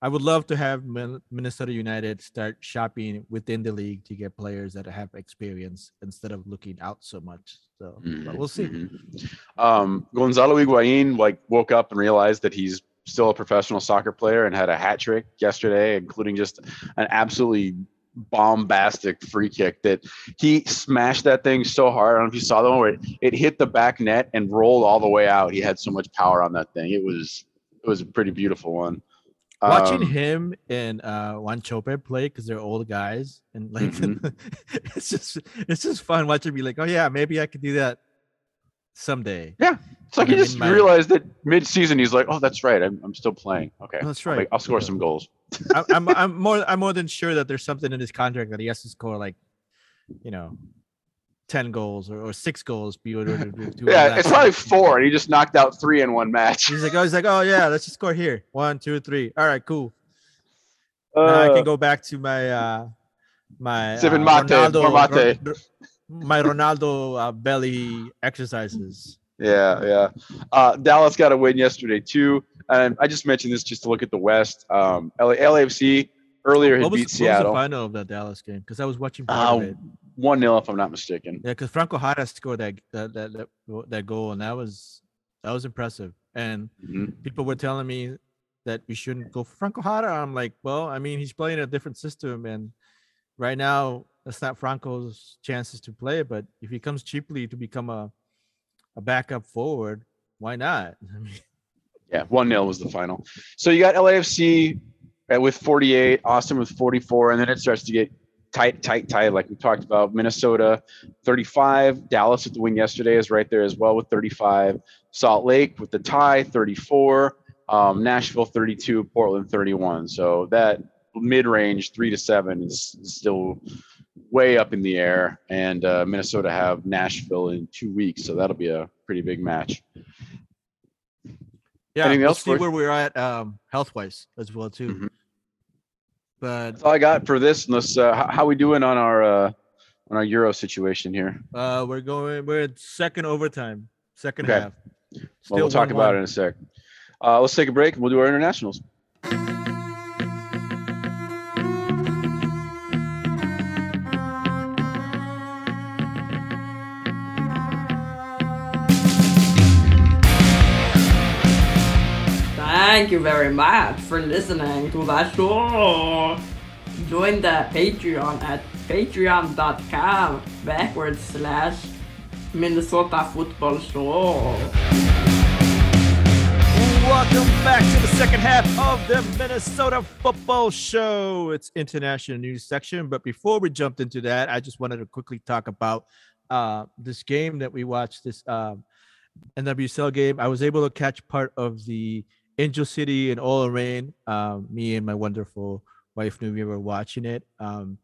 I would love to have Minnesota United start shopping within the league to get players that have experience instead of looking out so much. So, but we'll see. Mhm. Um, Gonzalo Higuain like woke up and realized that he's still a professional soccer player and had a hat trick yesterday, including just an absolutely bombastic free kick that he smashed that thing so hard. I don't know if you saw the one where it, it hit the back net and rolled all the way out. He had so much power on that thing. It was it was a pretty beautiful one. Watching Um, him and uh Juan Chope play because they're old guys and like Mhm. it's just it's just fun watching me like oh yeah maybe I could do that someday. It's like he just realized that mid-season he's like, "Oh, that's right. I'm, I'm still playing. Okay, That's I'll, right. make- I'll score some goals." I, I'm I'm more I'm more than sure that there's something in his contract that he has to score like, you know, ten goals or, or six goals. Be to, to, Yeah, it's probably four, and he just knocked out three in one match. He's like, oh, he's like, oh yeah, let's just score here. One, two, three. All right, cool. now I Uh, can go back to my uh my uh, mate, Ronaldo, mate. My Ronaldo uh, belly exercises. Yeah, yeah. Uh, Dallas got a win yesterday too, and I just mentioned this just to look at the West. Um, LA, LAFC earlier had What was, beat what was the final of that Dallas game? Because I was watching part Uh, of it. one 0 if I'm not mistaken. Yeah, because Franco Jara scored that that, that that that goal, and that was that was impressive. And Mhm. people were telling me that we shouldn't go for Franco Jara. I'm like, well, I mean, he's playing a different system, and right now that's not Franco's chances to play. But if he comes cheaply to become a a backup forward, why not? Yeah, one 0 was the final. So you got LAFC with 48, Austin with 44, and then it starts to get tight, tight, tight. Like we talked about, Minnesota 35, Dallas with the win yesterday is right there as well with 35. Salt Lake with the tie 34, um, Nashville 32, Portland 31. So that mid-range three to seven is still way up in the air. And uh, Minnesota have Nashville in two weeks, so that'll be a pretty big match. Yeah, Anything we'll else see where we're at um, health wise as well too. Mhm. But That's all I got for this. Unless uh, how, how we doing on our uh, on our Euro situation here? uh, we're going. We're at second overtime, second Okay. half. Well, we'll talk about it in a sec. Uh, let's take a break and we'll do our internationals. Thank you very much for listening to the show. Join the Patreon at patreon.com backwards slash Minnesota Football Show. Welcome back to the second half of the Minnesota Football Show. It's international news section, but before we jumped into that, I just wanted to quickly talk about uh, this game that we watched. This um, game. I was able to catch part of the Angel City and OL Reign. Um, me and my wonderful wife Nubia were watching it. Um,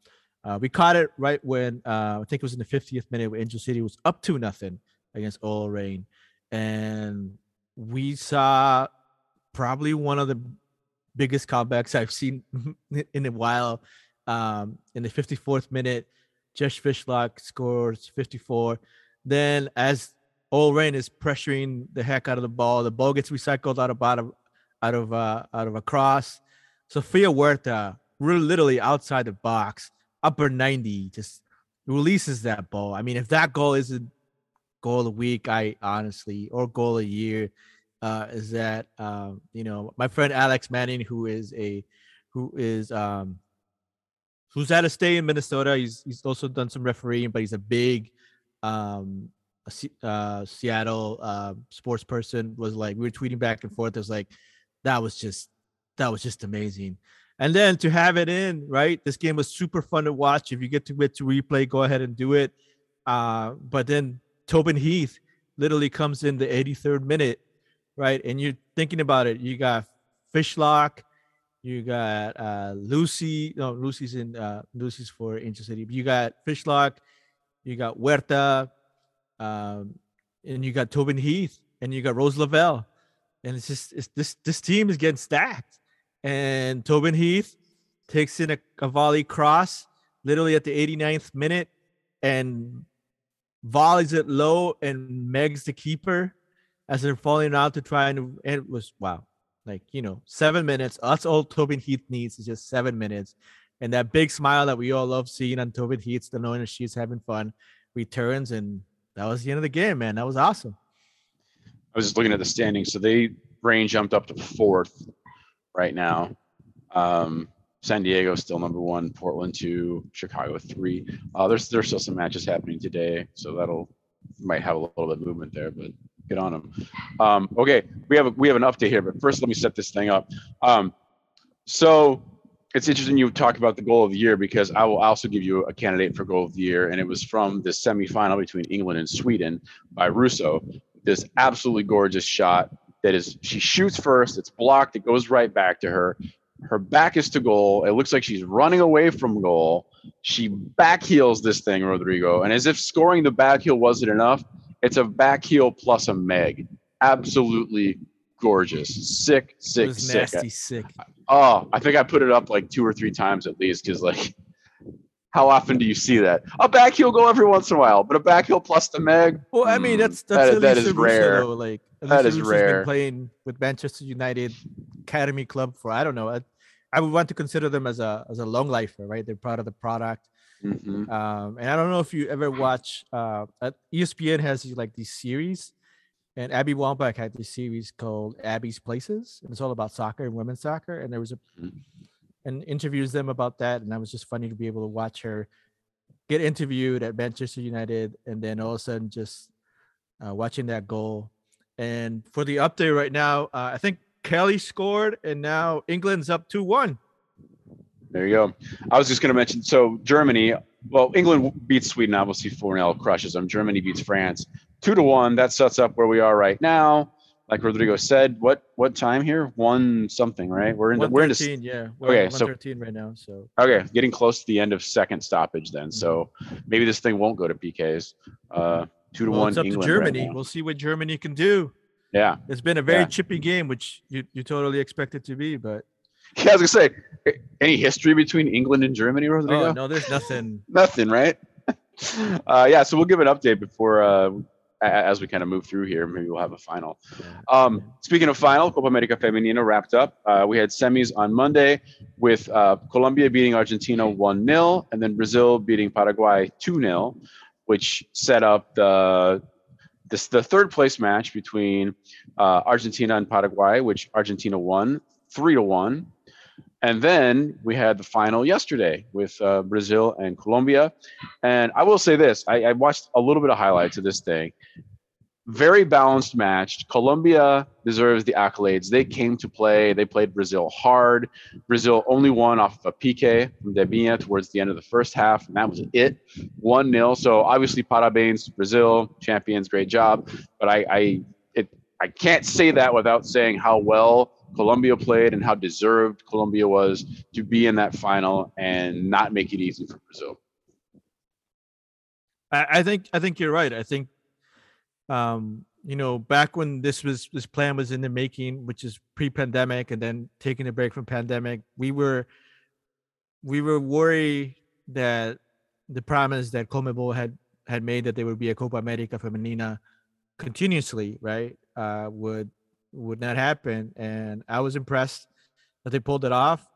uh, we caught it right when uh, I think it was in the 50th minute where Angel City was up to nothing against OL Reign, and we saw probably one of the biggest comebacks I've seen in a while. Um, in the 54th minute, Jess Fishlock scores 54. Then, as OL Reign is pressuring the heck out of the ball, the ball gets recycled out of bottom, out of uh, out of a cross. Sophia Huerta, really literally outside the box, upper 90, just releases that ball. I mean, if that goal isn't goal the week, I honestly, or goal the year, uh, is that um, you know my friend Alex Manning, who is a who is um, who's had to stay in Minnesota. He's he's also done some refereeing, but he's a big um, a uh, Seattle uh, sports person. Was like we were tweeting back and forth. It was like that was just that was just amazing. And then to have it in right, this game was super fun to watch. If you get to it to replay, go ahead and do it. Uh, but then Tobin Heath literally comes in the 83rd minute, right? And you're thinking about it. You got Fishlock, you got uh, Lucy. No, Lucy's in uh, Lucy's for Angel City. You got Fishlock, you got Huerta, um, and you got Tobin Heath, and you got Rose Lavelle. And it's just it's, this this team is getting stacked. And Tobin Heath takes in a, a volley cross literally at the 89th minute and volleys it low and Meg's the keeper as they're falling out to try and, and it was wow. Like, you know, seven minutes. That's all Tobin Heath needs is just seven minutes. And that big smile that we all love seeing on Tobin Heath, the knowing that she's having fun, returns. And that was the end of the game, man. That was awesome. I was just looking at the standings. So they range jumped up to fourth right now. Um, San Diego still number one, Portland two, Chicago three. Uh, there's there's still some matches happening today, so that'll might have a little bit of movement there, but get on them. Um, okay, we have a, we have an update here, but first let me set this thing up. Um, so it's interesting you talk about the goal of the year because I will also give you a candidate for goal of the year, and it was from the semifinal between England and Sweden by Russo. This absolutely gorgeous shot that is she shoots first, it's blocked, it goes right back to her. Her back is to goal. It looks like she's running away from goal. She backheels this thing, Rodrigo, and as if scoring the back heel wasn't enough, it's a back heel plus a Meg. Absolutely gorgeous, sick, sick, sick. nasty sick. Oh, I think I put it up like two or three times at least because like, how often do you see that? A back heel go every once in a while, but a back heel plus the Meg. Well, I mean, mm, that's that- that's that Elisa is Russo, rare. though. Like That is Russo's rare. Been playing with Manchester United Academy Club for I don't know. I, I would want to consider them as a as a long lifer, right? They're part of the product. Mhm. Um, and I don't know if you ever watch. Uh, ESPN has like these series, and Abby Wambach had this series called Abby's Places, and it's all about soccer and women's soccer. And there was a Mhm. And interviews them about that, and that was just funny to be able to watch her get interviewed at Manchester United, and then all of a sudden just uh, watching that goal. And for the update right now, uh, I think Kelly scored, and now England's up two one. There you go. I was just going to mention so Germany, well, England beats Sweden, obviously 4 0 crushes them. Germany beats France 2 to 1. That sets up where we are right now. Like Rodrigo said, what what time here? One something, right? We're in the, we're in the, 113, yeah. We're Okay, so- 113 right now. So okay, getting close to the end of second stoppage then. So maybe this thing won't go to PKs. Uh, two to well, one it's up England to Germany. now. we'll see what Germany can do. yeah, It's been a very Yeah. chippy game, which you, you totally expect it to be, but yeah. I was gonna say, any history between England and Germany, Rodrigo? oh no, there's nothing. Nothing, right? uh, yeah, so we'll give an update before uh, as we kind of move through here. Maybe we'll have a final. Um, speaking of final, Copa America Femenina wrapped up. Uh, we had semis on Monday with uh, Colombia beating Argentina 1 0, and then Brazil beating Paraguay 2 0, which set up the this, the third place match between uh, Argentina and Paraguay, which Argentina won 3 to 1. And then we had the final yesterday with uh, Brazil and Colombia. And I will say this I, I watched a little bit of highlights of this thing very balanced match. Colombia deserves the accolades. They came to play. They played Brazil hard. Brazil only won off of a PK from Debinha towards the end of the first half, and that was it. 1 0. So obviously, parabéns, Brazil, champions, great job. But I, I, it, I can't say that without saying how well Colombia played and how deserved Colombia was to be in that final and not make it easy for Brazil. I, think I think you're right. I think um, you know, back when this was this plan was in the making, which is pre-pandemic and then taking a break from pandemic, we were we were worried that the promise that Conmebol had had made that there would be a Copa America Femenina continuously, right, uh, would would not happen. And I was impressed that they pulled it off.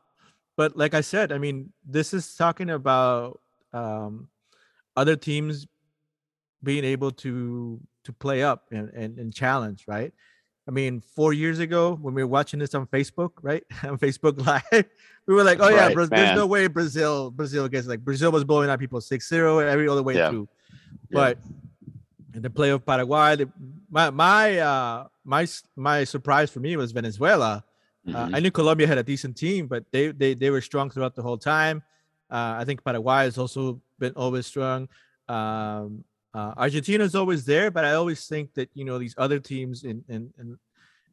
But like I said, I mean, this is talking about um, other teams being able to to play up and, and, and challenge, right? I mean, four years ago when we were watching this on Facebook, right? on Facebook Live, we were like, oh yeah, Right, Bra- there's no way Brazil Brazil gets like Brazil was blowing out people 6-0 every other way Yeah. through. Yeah. In the play of Paraguay, the, my my uh my my surprise for me was Venezuela. Uh, Mhm. I knew Colombia had a decent team, but they they they were strong throughout the whole time. Uh, I think Paraguay has also been always strong. Um, uh, Argentina is always there, but I always think that you know these other teams in in, in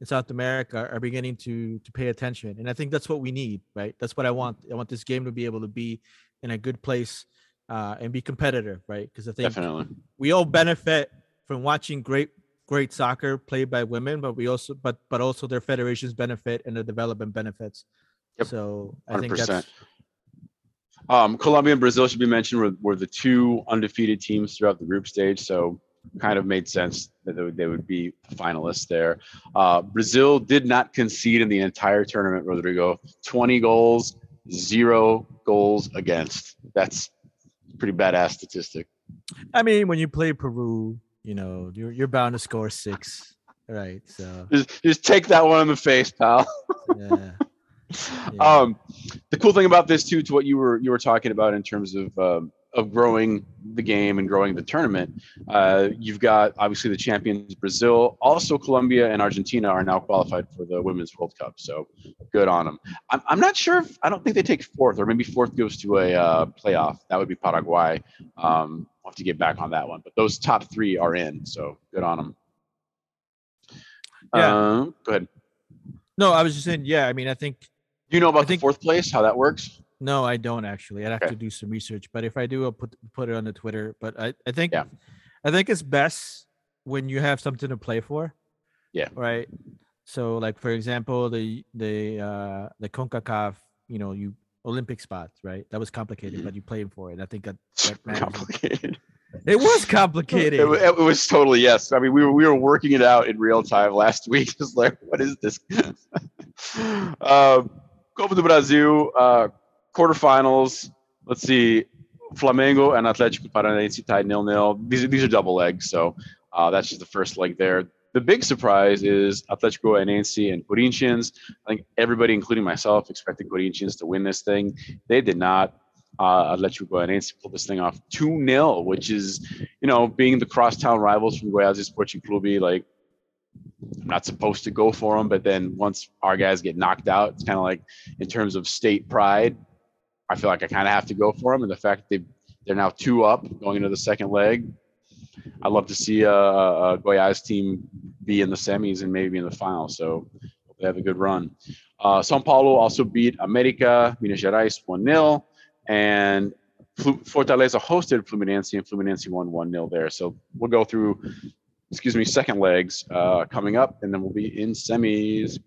in South America are beginning to to pay attention, and I think that's what we need, right? That's what I want. I want this game to be able to be in a good place uh, and be competitive, right? Because I think Definitely. we all benefit from watching great great soccer played by women but we also but but also their federations benefit and the development benefits Yep. so i think 100%. that's Um, Colombia and Brazil should be mentioned were, were the two undefeated teams throughout the group stage, so kind of made sense that they would, they would be finalists there. Uh, Brazil did not concede in the entire tournament, Rodrigo. 20 goals, zero goals against. That's pretty badass statistic. i mean when you play peru you know you're, you're bound to score six right so Just, just take that one in the face, pal. yeah, Yeah. Um, the cool thing about this too, to what you were you were talking about in terms of um, of growing the game and growing the tournament, uh, you've got obviously the champions Brazil, also Colombia and Argentina are now qualified for the Women's World Cup. So good on them. I'm, I'm not sure. If, I don't think they take fourth, or maybe fourth goes to a uh, playoff. That would be Paraguay. Um, we'll have to get back on that one. But those top three are in, so good on them. Yeah. Um, go ahead. no i was just saying yeah i mean i think Do you know about think- the fourth place? How that works? No i don't actually i'd have Okay. to do some research but if i do i'll put put it on the twitter but i i think Yeah. i think it's best when you have something to play for Yeah. right so like for example the the uh the concacaf you know you olympic spots right that was complicated but you played for it i think that, that. Complicated. it was complicated It, it was totally yes. I mean, we were we were working it out in real time last week. Just like, what is this? um, Copa do Brasil uh, quarterfinals. Let's see, Flamengo and Atlético Paranaense tied nil nil. These are these are double legs, so uh, that's just the first leg there. The big surprise is Atlético Paranaense and Corinthians. I think everybody, including myself, expected Corinthians to win this thing. They did not. Uh, Atlético Goianiense pulled this thing off 2 0, which is, you know, being the crosstown rivals from Goiás Sporting Clube, like, I'm not supposed to go for them. But then once our guys get knocked out, it's kind of like in terms of state pride, I feel like I kind of have to go for them. And the fact they, they're now two up going into the second leg, I'd love to see a, a Goiás team be in the semis and maybe in the final. So they have a good run. Uh, Sao Paulo also beat America, Minas Gerais 1 0. And Fortaleza hosted Fluminense and Fluminense won 1 0 there. So we'll go through, excuse me, second legs uh, coming up, and then we'll be in semis.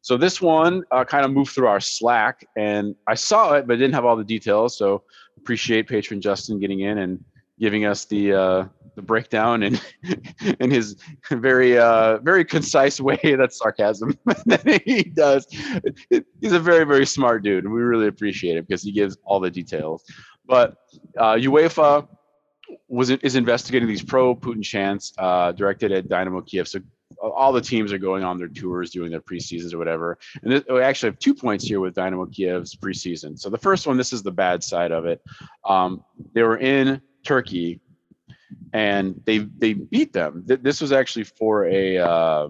So this one uh, kind of moved through our Slack, and I saw it, but didn't have all the details. So appreciate patron Justin getting in and giving us the uh, the breakdown and in his very uh, very concise way. That's sarcasm that he does. He's a very very smart dude, and we really appreciate it because he gives all the details. But uh, UEFA was is investigating these pro Putin chants uh, directed at Dynamo Kiev. So all the teams are going on their tours, doing their preseasons or whatever. And this, we actually have two points here with Dynamo Kiev's preseason. So the first one, this is the bad side of it. Um, they were in Turkey, and they they beat them. This was actually for a uh,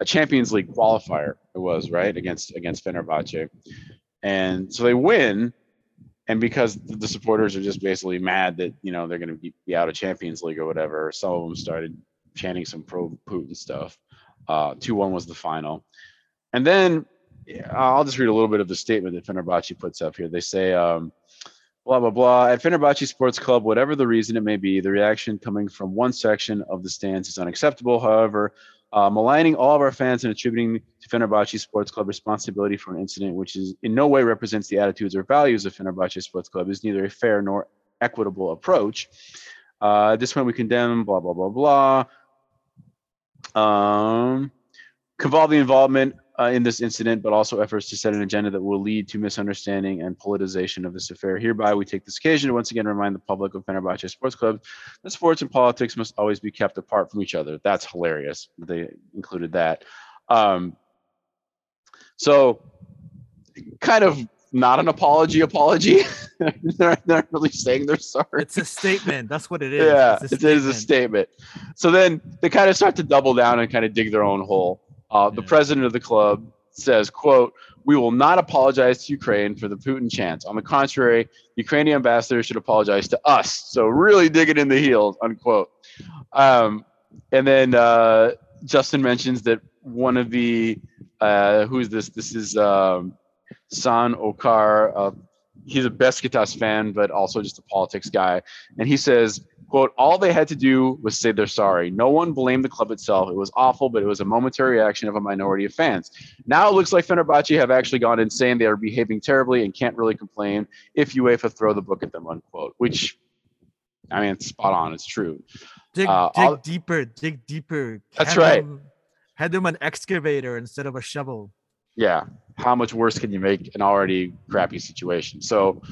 a Champions League qualifier. It was right against against Fenerbahce, and so they win. And because the supporters are just basically mad that you know they're going to be, be out of Champions League or whatever, some of them started chanting some pro Putin stuff. Uh, two one was the final, and then I'll just read a little bit of the statement that Fenerbahce puts up here. They say. Um, blah blah blah. At Fenerbahce Sports Club, whatever the reason it may be, the reaction coming from one section of the stands is unacceptable. However, uh, maligning all of our fans and attributing to Fenerbahce Sports Club responsibility for an incident which is in no way represents the attitudes or values of Fenerbahce Sports Club is neither a fair nor equitable approach. Uh, at this point, we condemn blah blah blah blah. Um, Cavalli involvement uh, in this incident, but also efforts to set an agenda that will lead to misunderstanding and politicization of this affair. Hereby, we take this occasion to once again remind the public of Fenerbahce Sports Club that sports and politics must always be kept apart from each other. That's hilarious. They included that. Um, so, kind of not an apology apology. they're, not really saying they're sorry. It's a statement. That's what it is. Yeah, it is a statement. So then they kind of start to double down and kind of dig their own hole. Uh, the president of the club says, quote, we will not apologize to Ukraine for the Putin chants. On the contrary, Ukrainian ambassador should apologize to us. So really digging in the heels, unquote. Um, and then uh, Justin mentions that one of the, uh, who's this? This is um, San Okar. Uh, he's a Besiktas fan, but also just a politics guy. And he says, Quote, all they had to do was say they're sorry. No one blamed the club itself. It was awful, but it was a momentary reaction of a minority of fans. Now it looks like Fenerbahce have actually gone insane. They are behaving terribly and can't really complain if UEFA throw the book at them, unquote. Which, I mean, it's spot on. It's true. Dig, uh, dig deeper, dig deeper. That's had right. Them, had them an excavator instead of a shovel. Yeah. How much worse can you make an already crappy situation? So,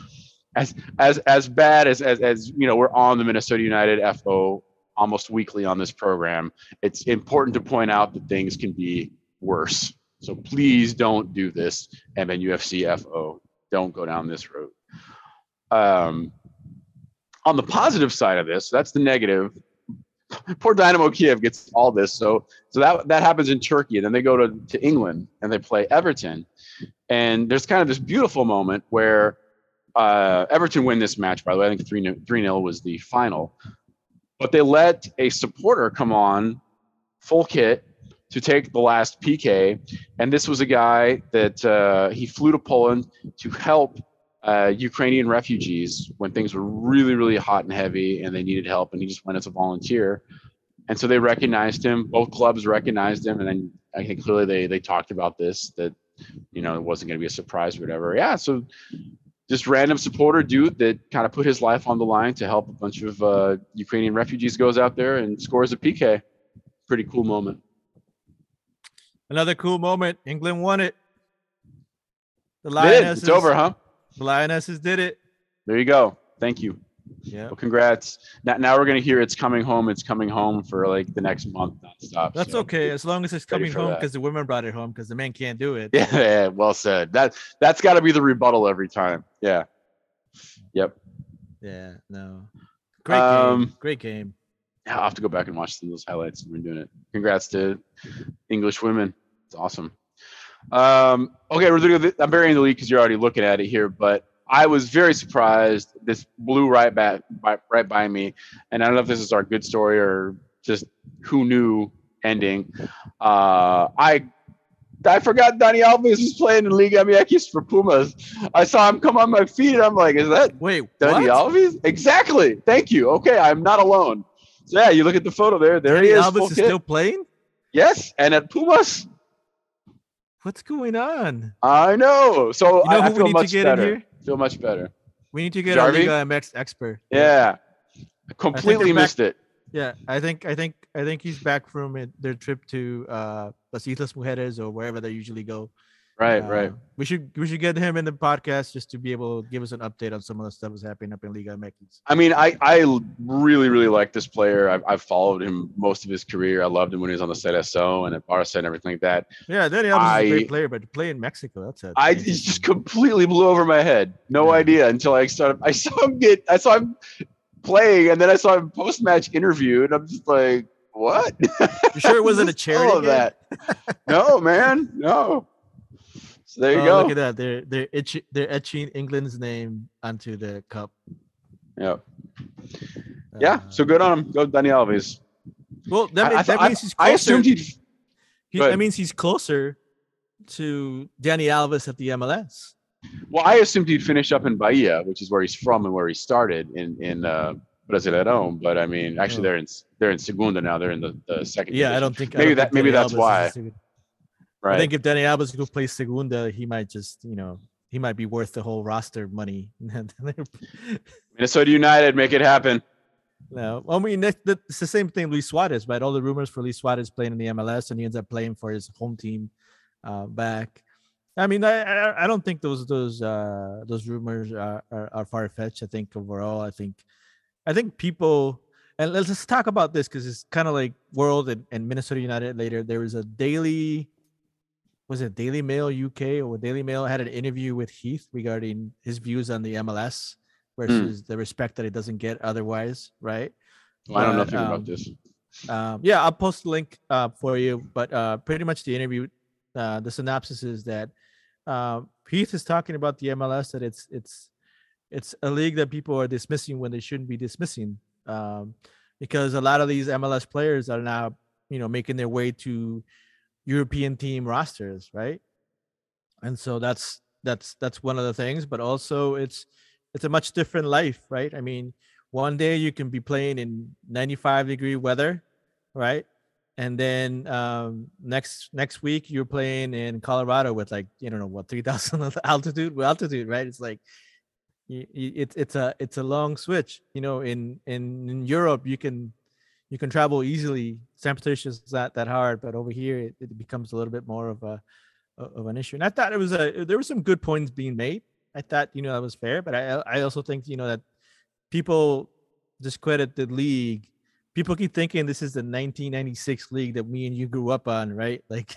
as as as bad as as, as you know we're on the minnesota united fo almost weekly on this program it's important to point out that things can be worse so please don't do this mnufc fo don't go down this road um, on the positive side of this that's the negative poor dynamo kiev gets all this so so that that happens in turkey and then they go to, to england and they play everton and there's kind of this beautiful moment where uh, Everton win this match, by the way. I think 3 3 0 was the final. But they let a supporter come on full kit to take the last PK. And this was a guy that uh, he flew to Poland to help uh, Ukrainian refugees when things were really, really hot and heavy and they needed help. And he just went as a volunteer. And so they recognized him. Both clubs recognized him. And then I think clearly they, they talked about this that, you know, it wasn't going to be a surprise or whatever. Yeah. So just random supporter dude that kind of put his life on the line to help a bunch of uh, Ukrainian refugees goes out there and scores a PK. Pretty cool moment. Another cool moment. England won it. The Lionesses. It's over, huh? The Lionesses did it. There you go. Thank you. Yeah. Well, congrats. Now, now we're gonna hear it's coming home. It's coming home for like the next month nonstop. That's so okay as long as it's coming home because the women brought it home because the men can't do it. Yeah, yeah well said. That that's got to be the rebuttal every time. Yeah. Yep. Yeah. No. Great um, game. Great game. I'll have to go back and watch some of those highlights. We're doing it. Congrats to English women. It's awesome. Um, okay, Rodrigo, I'm burying the lead because you're already looking at it here, but I was very surprised. This blew right back, by, right by me, and I don't know if this is our good story or just who knew ending. Uh, I I forgot Dani Alves was playing in Liga MX for Pumas. I saw him come on my feed. I'm like, is that Wait, Dani what? Alves? Exactly. Thank you. Okay, I'm not alone. So yeah, you look at the photo there. There Dani he is. Alves is still playing. yes, and at Pumas, What's going on? I know. So You know I, I feel need to much better. here? Feel much better. We need to get Jarvie? a Liga MX expert. Yeah, completely back- missed it. Yeah, I think I think I think he's back from it, their trip to uh Las Islas Mujeres or wherever they usually go. Right, Uh, right. We should we should get him in the podcast just to be able to give us an update on some of the stuff that's happening up in Liga MX. I mean, I, I really, really like this player. I've, I've followed him most of his career. I loved him when he was on the Seleção and at Barca and everything like that. Yeah, Dani Alves is a great player, but to play in Mexico, that's a I it just completely blew over my head. No Yeah. idea until I started. I saw him get, I saw him playing, and then I saw him post match interview, and I'm just like, what? You sure it wasn't a charity All of game? that. no, man, no. So there you Oh, go. Look at that. They're they're etching they're etching England's name onto the cup. Yeah, yeah. Uh, So good on him. Go Dani Alves. well, that, I- mean- I, that I- means he's I closer. assumed he'd. he- that means he's closer to Dani Alves at the MLS. Well, I assumed he'd finish up in Bahia, which is where he's from and where he started in in uh, Brasileirão. But I mean, actually, Oh. they're in they're in Segunda now. They're in the, the second. Yeah, I don't think Maybe don't that- think maybe Dani that's Alves why. Right. I think if Dani Alves could play Segunda, he might just you know he might be worth the whole roster money. Minnesota United, make it happen. No, I mean it's the same thing. Luis Suarez, right? All the rumors for Luis Suarez playing in the MLS, and he ends up playing for his home team uh, back. I mean, I, I I don't think those those uh, those rumors are are, are far fetched. I think overall, I think I think people and let's just talk about this because it's kind of like World and, and Minnesota United later. There was a daily was it Daily Mail UK or Daily Mail had an interview with Heath regarding his views on the MLS versus the respect that it doesn't get otherwise, right? Well, I don't know nothing um, about this. um, yeah, I'll post the link uh, for you. But uh, pretty much the interview, uh, the synopsis is that um, Heath is talking about the MLS that it's it's it's a league that people are dismissing when they shouldn't be dismissing, um, because a lot of these MLS players are now you know making their way to European team rosters, right? And so that's that's that's one of the things. But also it's it's a much different life, right? I mean, one day you can be playing in 95 degree weather right and then um next next week you're playing in colorado with like you don't know what 3000 altitude altitude right it's like it's it's a it's a long switch you know in in in europe you can you can travel easily san Francisco is not that hard but over here it, it becomes a little bit more of a of an issue and i thought it was a there were some good points being made i thought you know that was fair but i i also think you know that people discredit the league. People keep thinking this is the 1996 league that me and you grew up on, right? Like,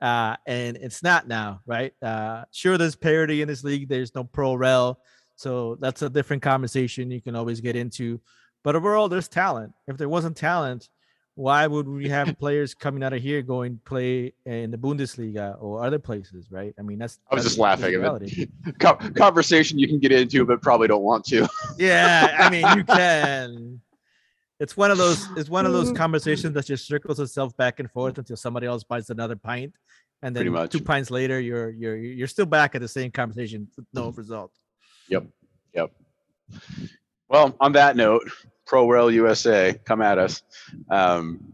uh, and it's not now, right? Uh, sure, there's parity in this league. There's no pro rel, so that's a different conversation you can always get into. But overall, there's talent. If there wasn't talent, why would we have players coming out of here going play in the Bundesliga or other places, right? I mean, that's I was that's just laughing at it. Co- conversation you can get into, but probably don't want to. Yeah, I mean, you can. It's one of those. It's one of those mm. conversations that just circles itself back and forth until somebody else buys another pint, and then much. two pints later, you're you're you're still back at the same conversation with no result. Yep. Yep. Well, on that note, Pro Rel USA, come at us. Um,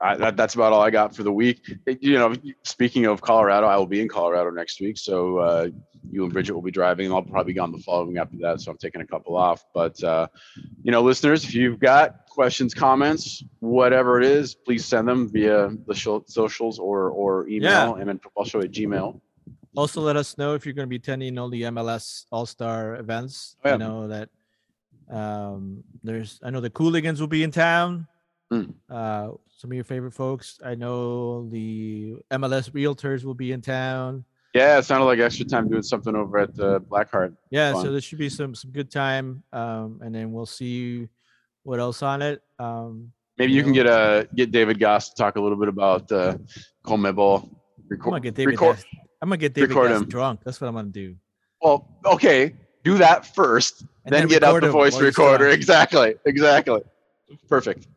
I, that, that's about all I got for the week. It- you know, speaking of Colorado, I will be in Colorado next week. So uh, you and Bridget will be driving, and I'll probably be gone the following after that. So I'm taking a couple off. But uh, you know, listeners, if you've got questions, comments, whatever it is, please send them via the socials or or email, and then football show at Gmail. Also, let us know if you're going to be attending all the MLS All Star events. Oh, yeah. I know that um, there's. I know the Cooligans will be in town. Mm. Uh, some of your favorite folks. I know the MLS Realtors will be in town. Yeah, it sounded like extra time doing something over at the Blackheart. Yeah, Fun. so there should be some some good time. Um, and then we'll see what else on it. Um, Maybe you can know? get uh get David Goss to talk a little bit about uh Conmebol. I'm gonna get David. record. Gass- I'm gonna get David record him. drunk. That's what I'm gonna do. Well, okay, do that first, And then, then get out the voice recorder. Exactly, exactly. Perfect.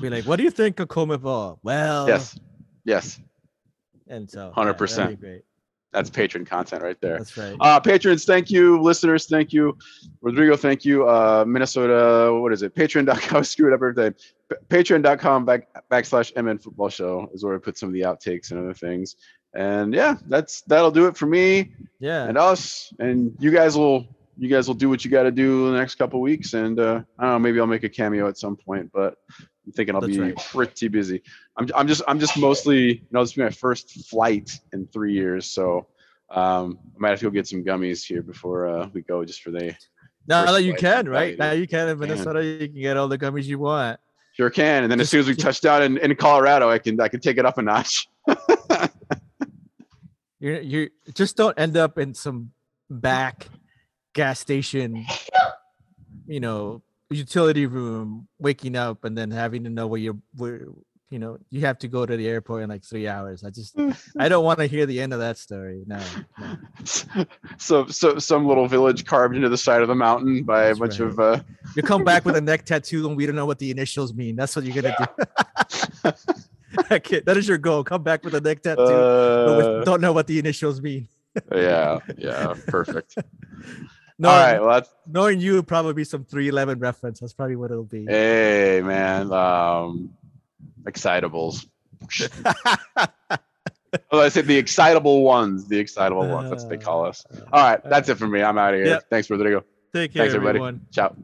Be like, what do you think of Conmebol? Well, Yes. Yes. and so yeah, 100%. be great. That's patron content right there. That's right. Uh, patrons, thank you. Listeners, thank you. Rodrigo, thank you. Uh, Minnesota, what is it? Patreon.com. Screw it up everything. Pa- Patreon.com back, backslash MN Football Show is where I put some of the outtakes and other things. And yeah, that's that'll do it for me yeah. and us. And you guys will you guys will do what you got to do in the next couple weeks. And uh, I don't know, maybe I'll make a cameo at some point, but I'm thinking I'll That's be right. pretty busy. I'm, I'm just I'm just mostly you know this will be my first flight in three years, so um, I might have to go get some gummies here before uh, we go, just for the now that you can, right? Now you can in Can. Minnesota, you can get all the gummies you want. sure can. And then as soon as we touch down in, in Colorado, I can I can take it up a notch. You you just don't end up in some back gas station, you know, utility room, waking up and then having to know where you're where you know you have to go to the airport in like three hours. I just I don't want to hear the end of that story. No, no. so so some little village carved into the side of the mountain by That's a bunch right. of uh, You come back with a neck tattoo and we don't know what the initials mean. That's what you're gonna do. okay, that is your goal. Come back with a neck tattoo, but with- uh, don't know what the initials mean. yeah yeah perfect. No, All right, well that's knowing you, probably be some 311 reference. That's probably what it'll be. hey man, um, excitables. Oh, I said the excitable ones, the excitable ones. That's what they call us. All right, that's it for me. I'm out of here. Yep. Thanks, Rodrigo. Take care, Thanks, everybody. everyone. Ciao.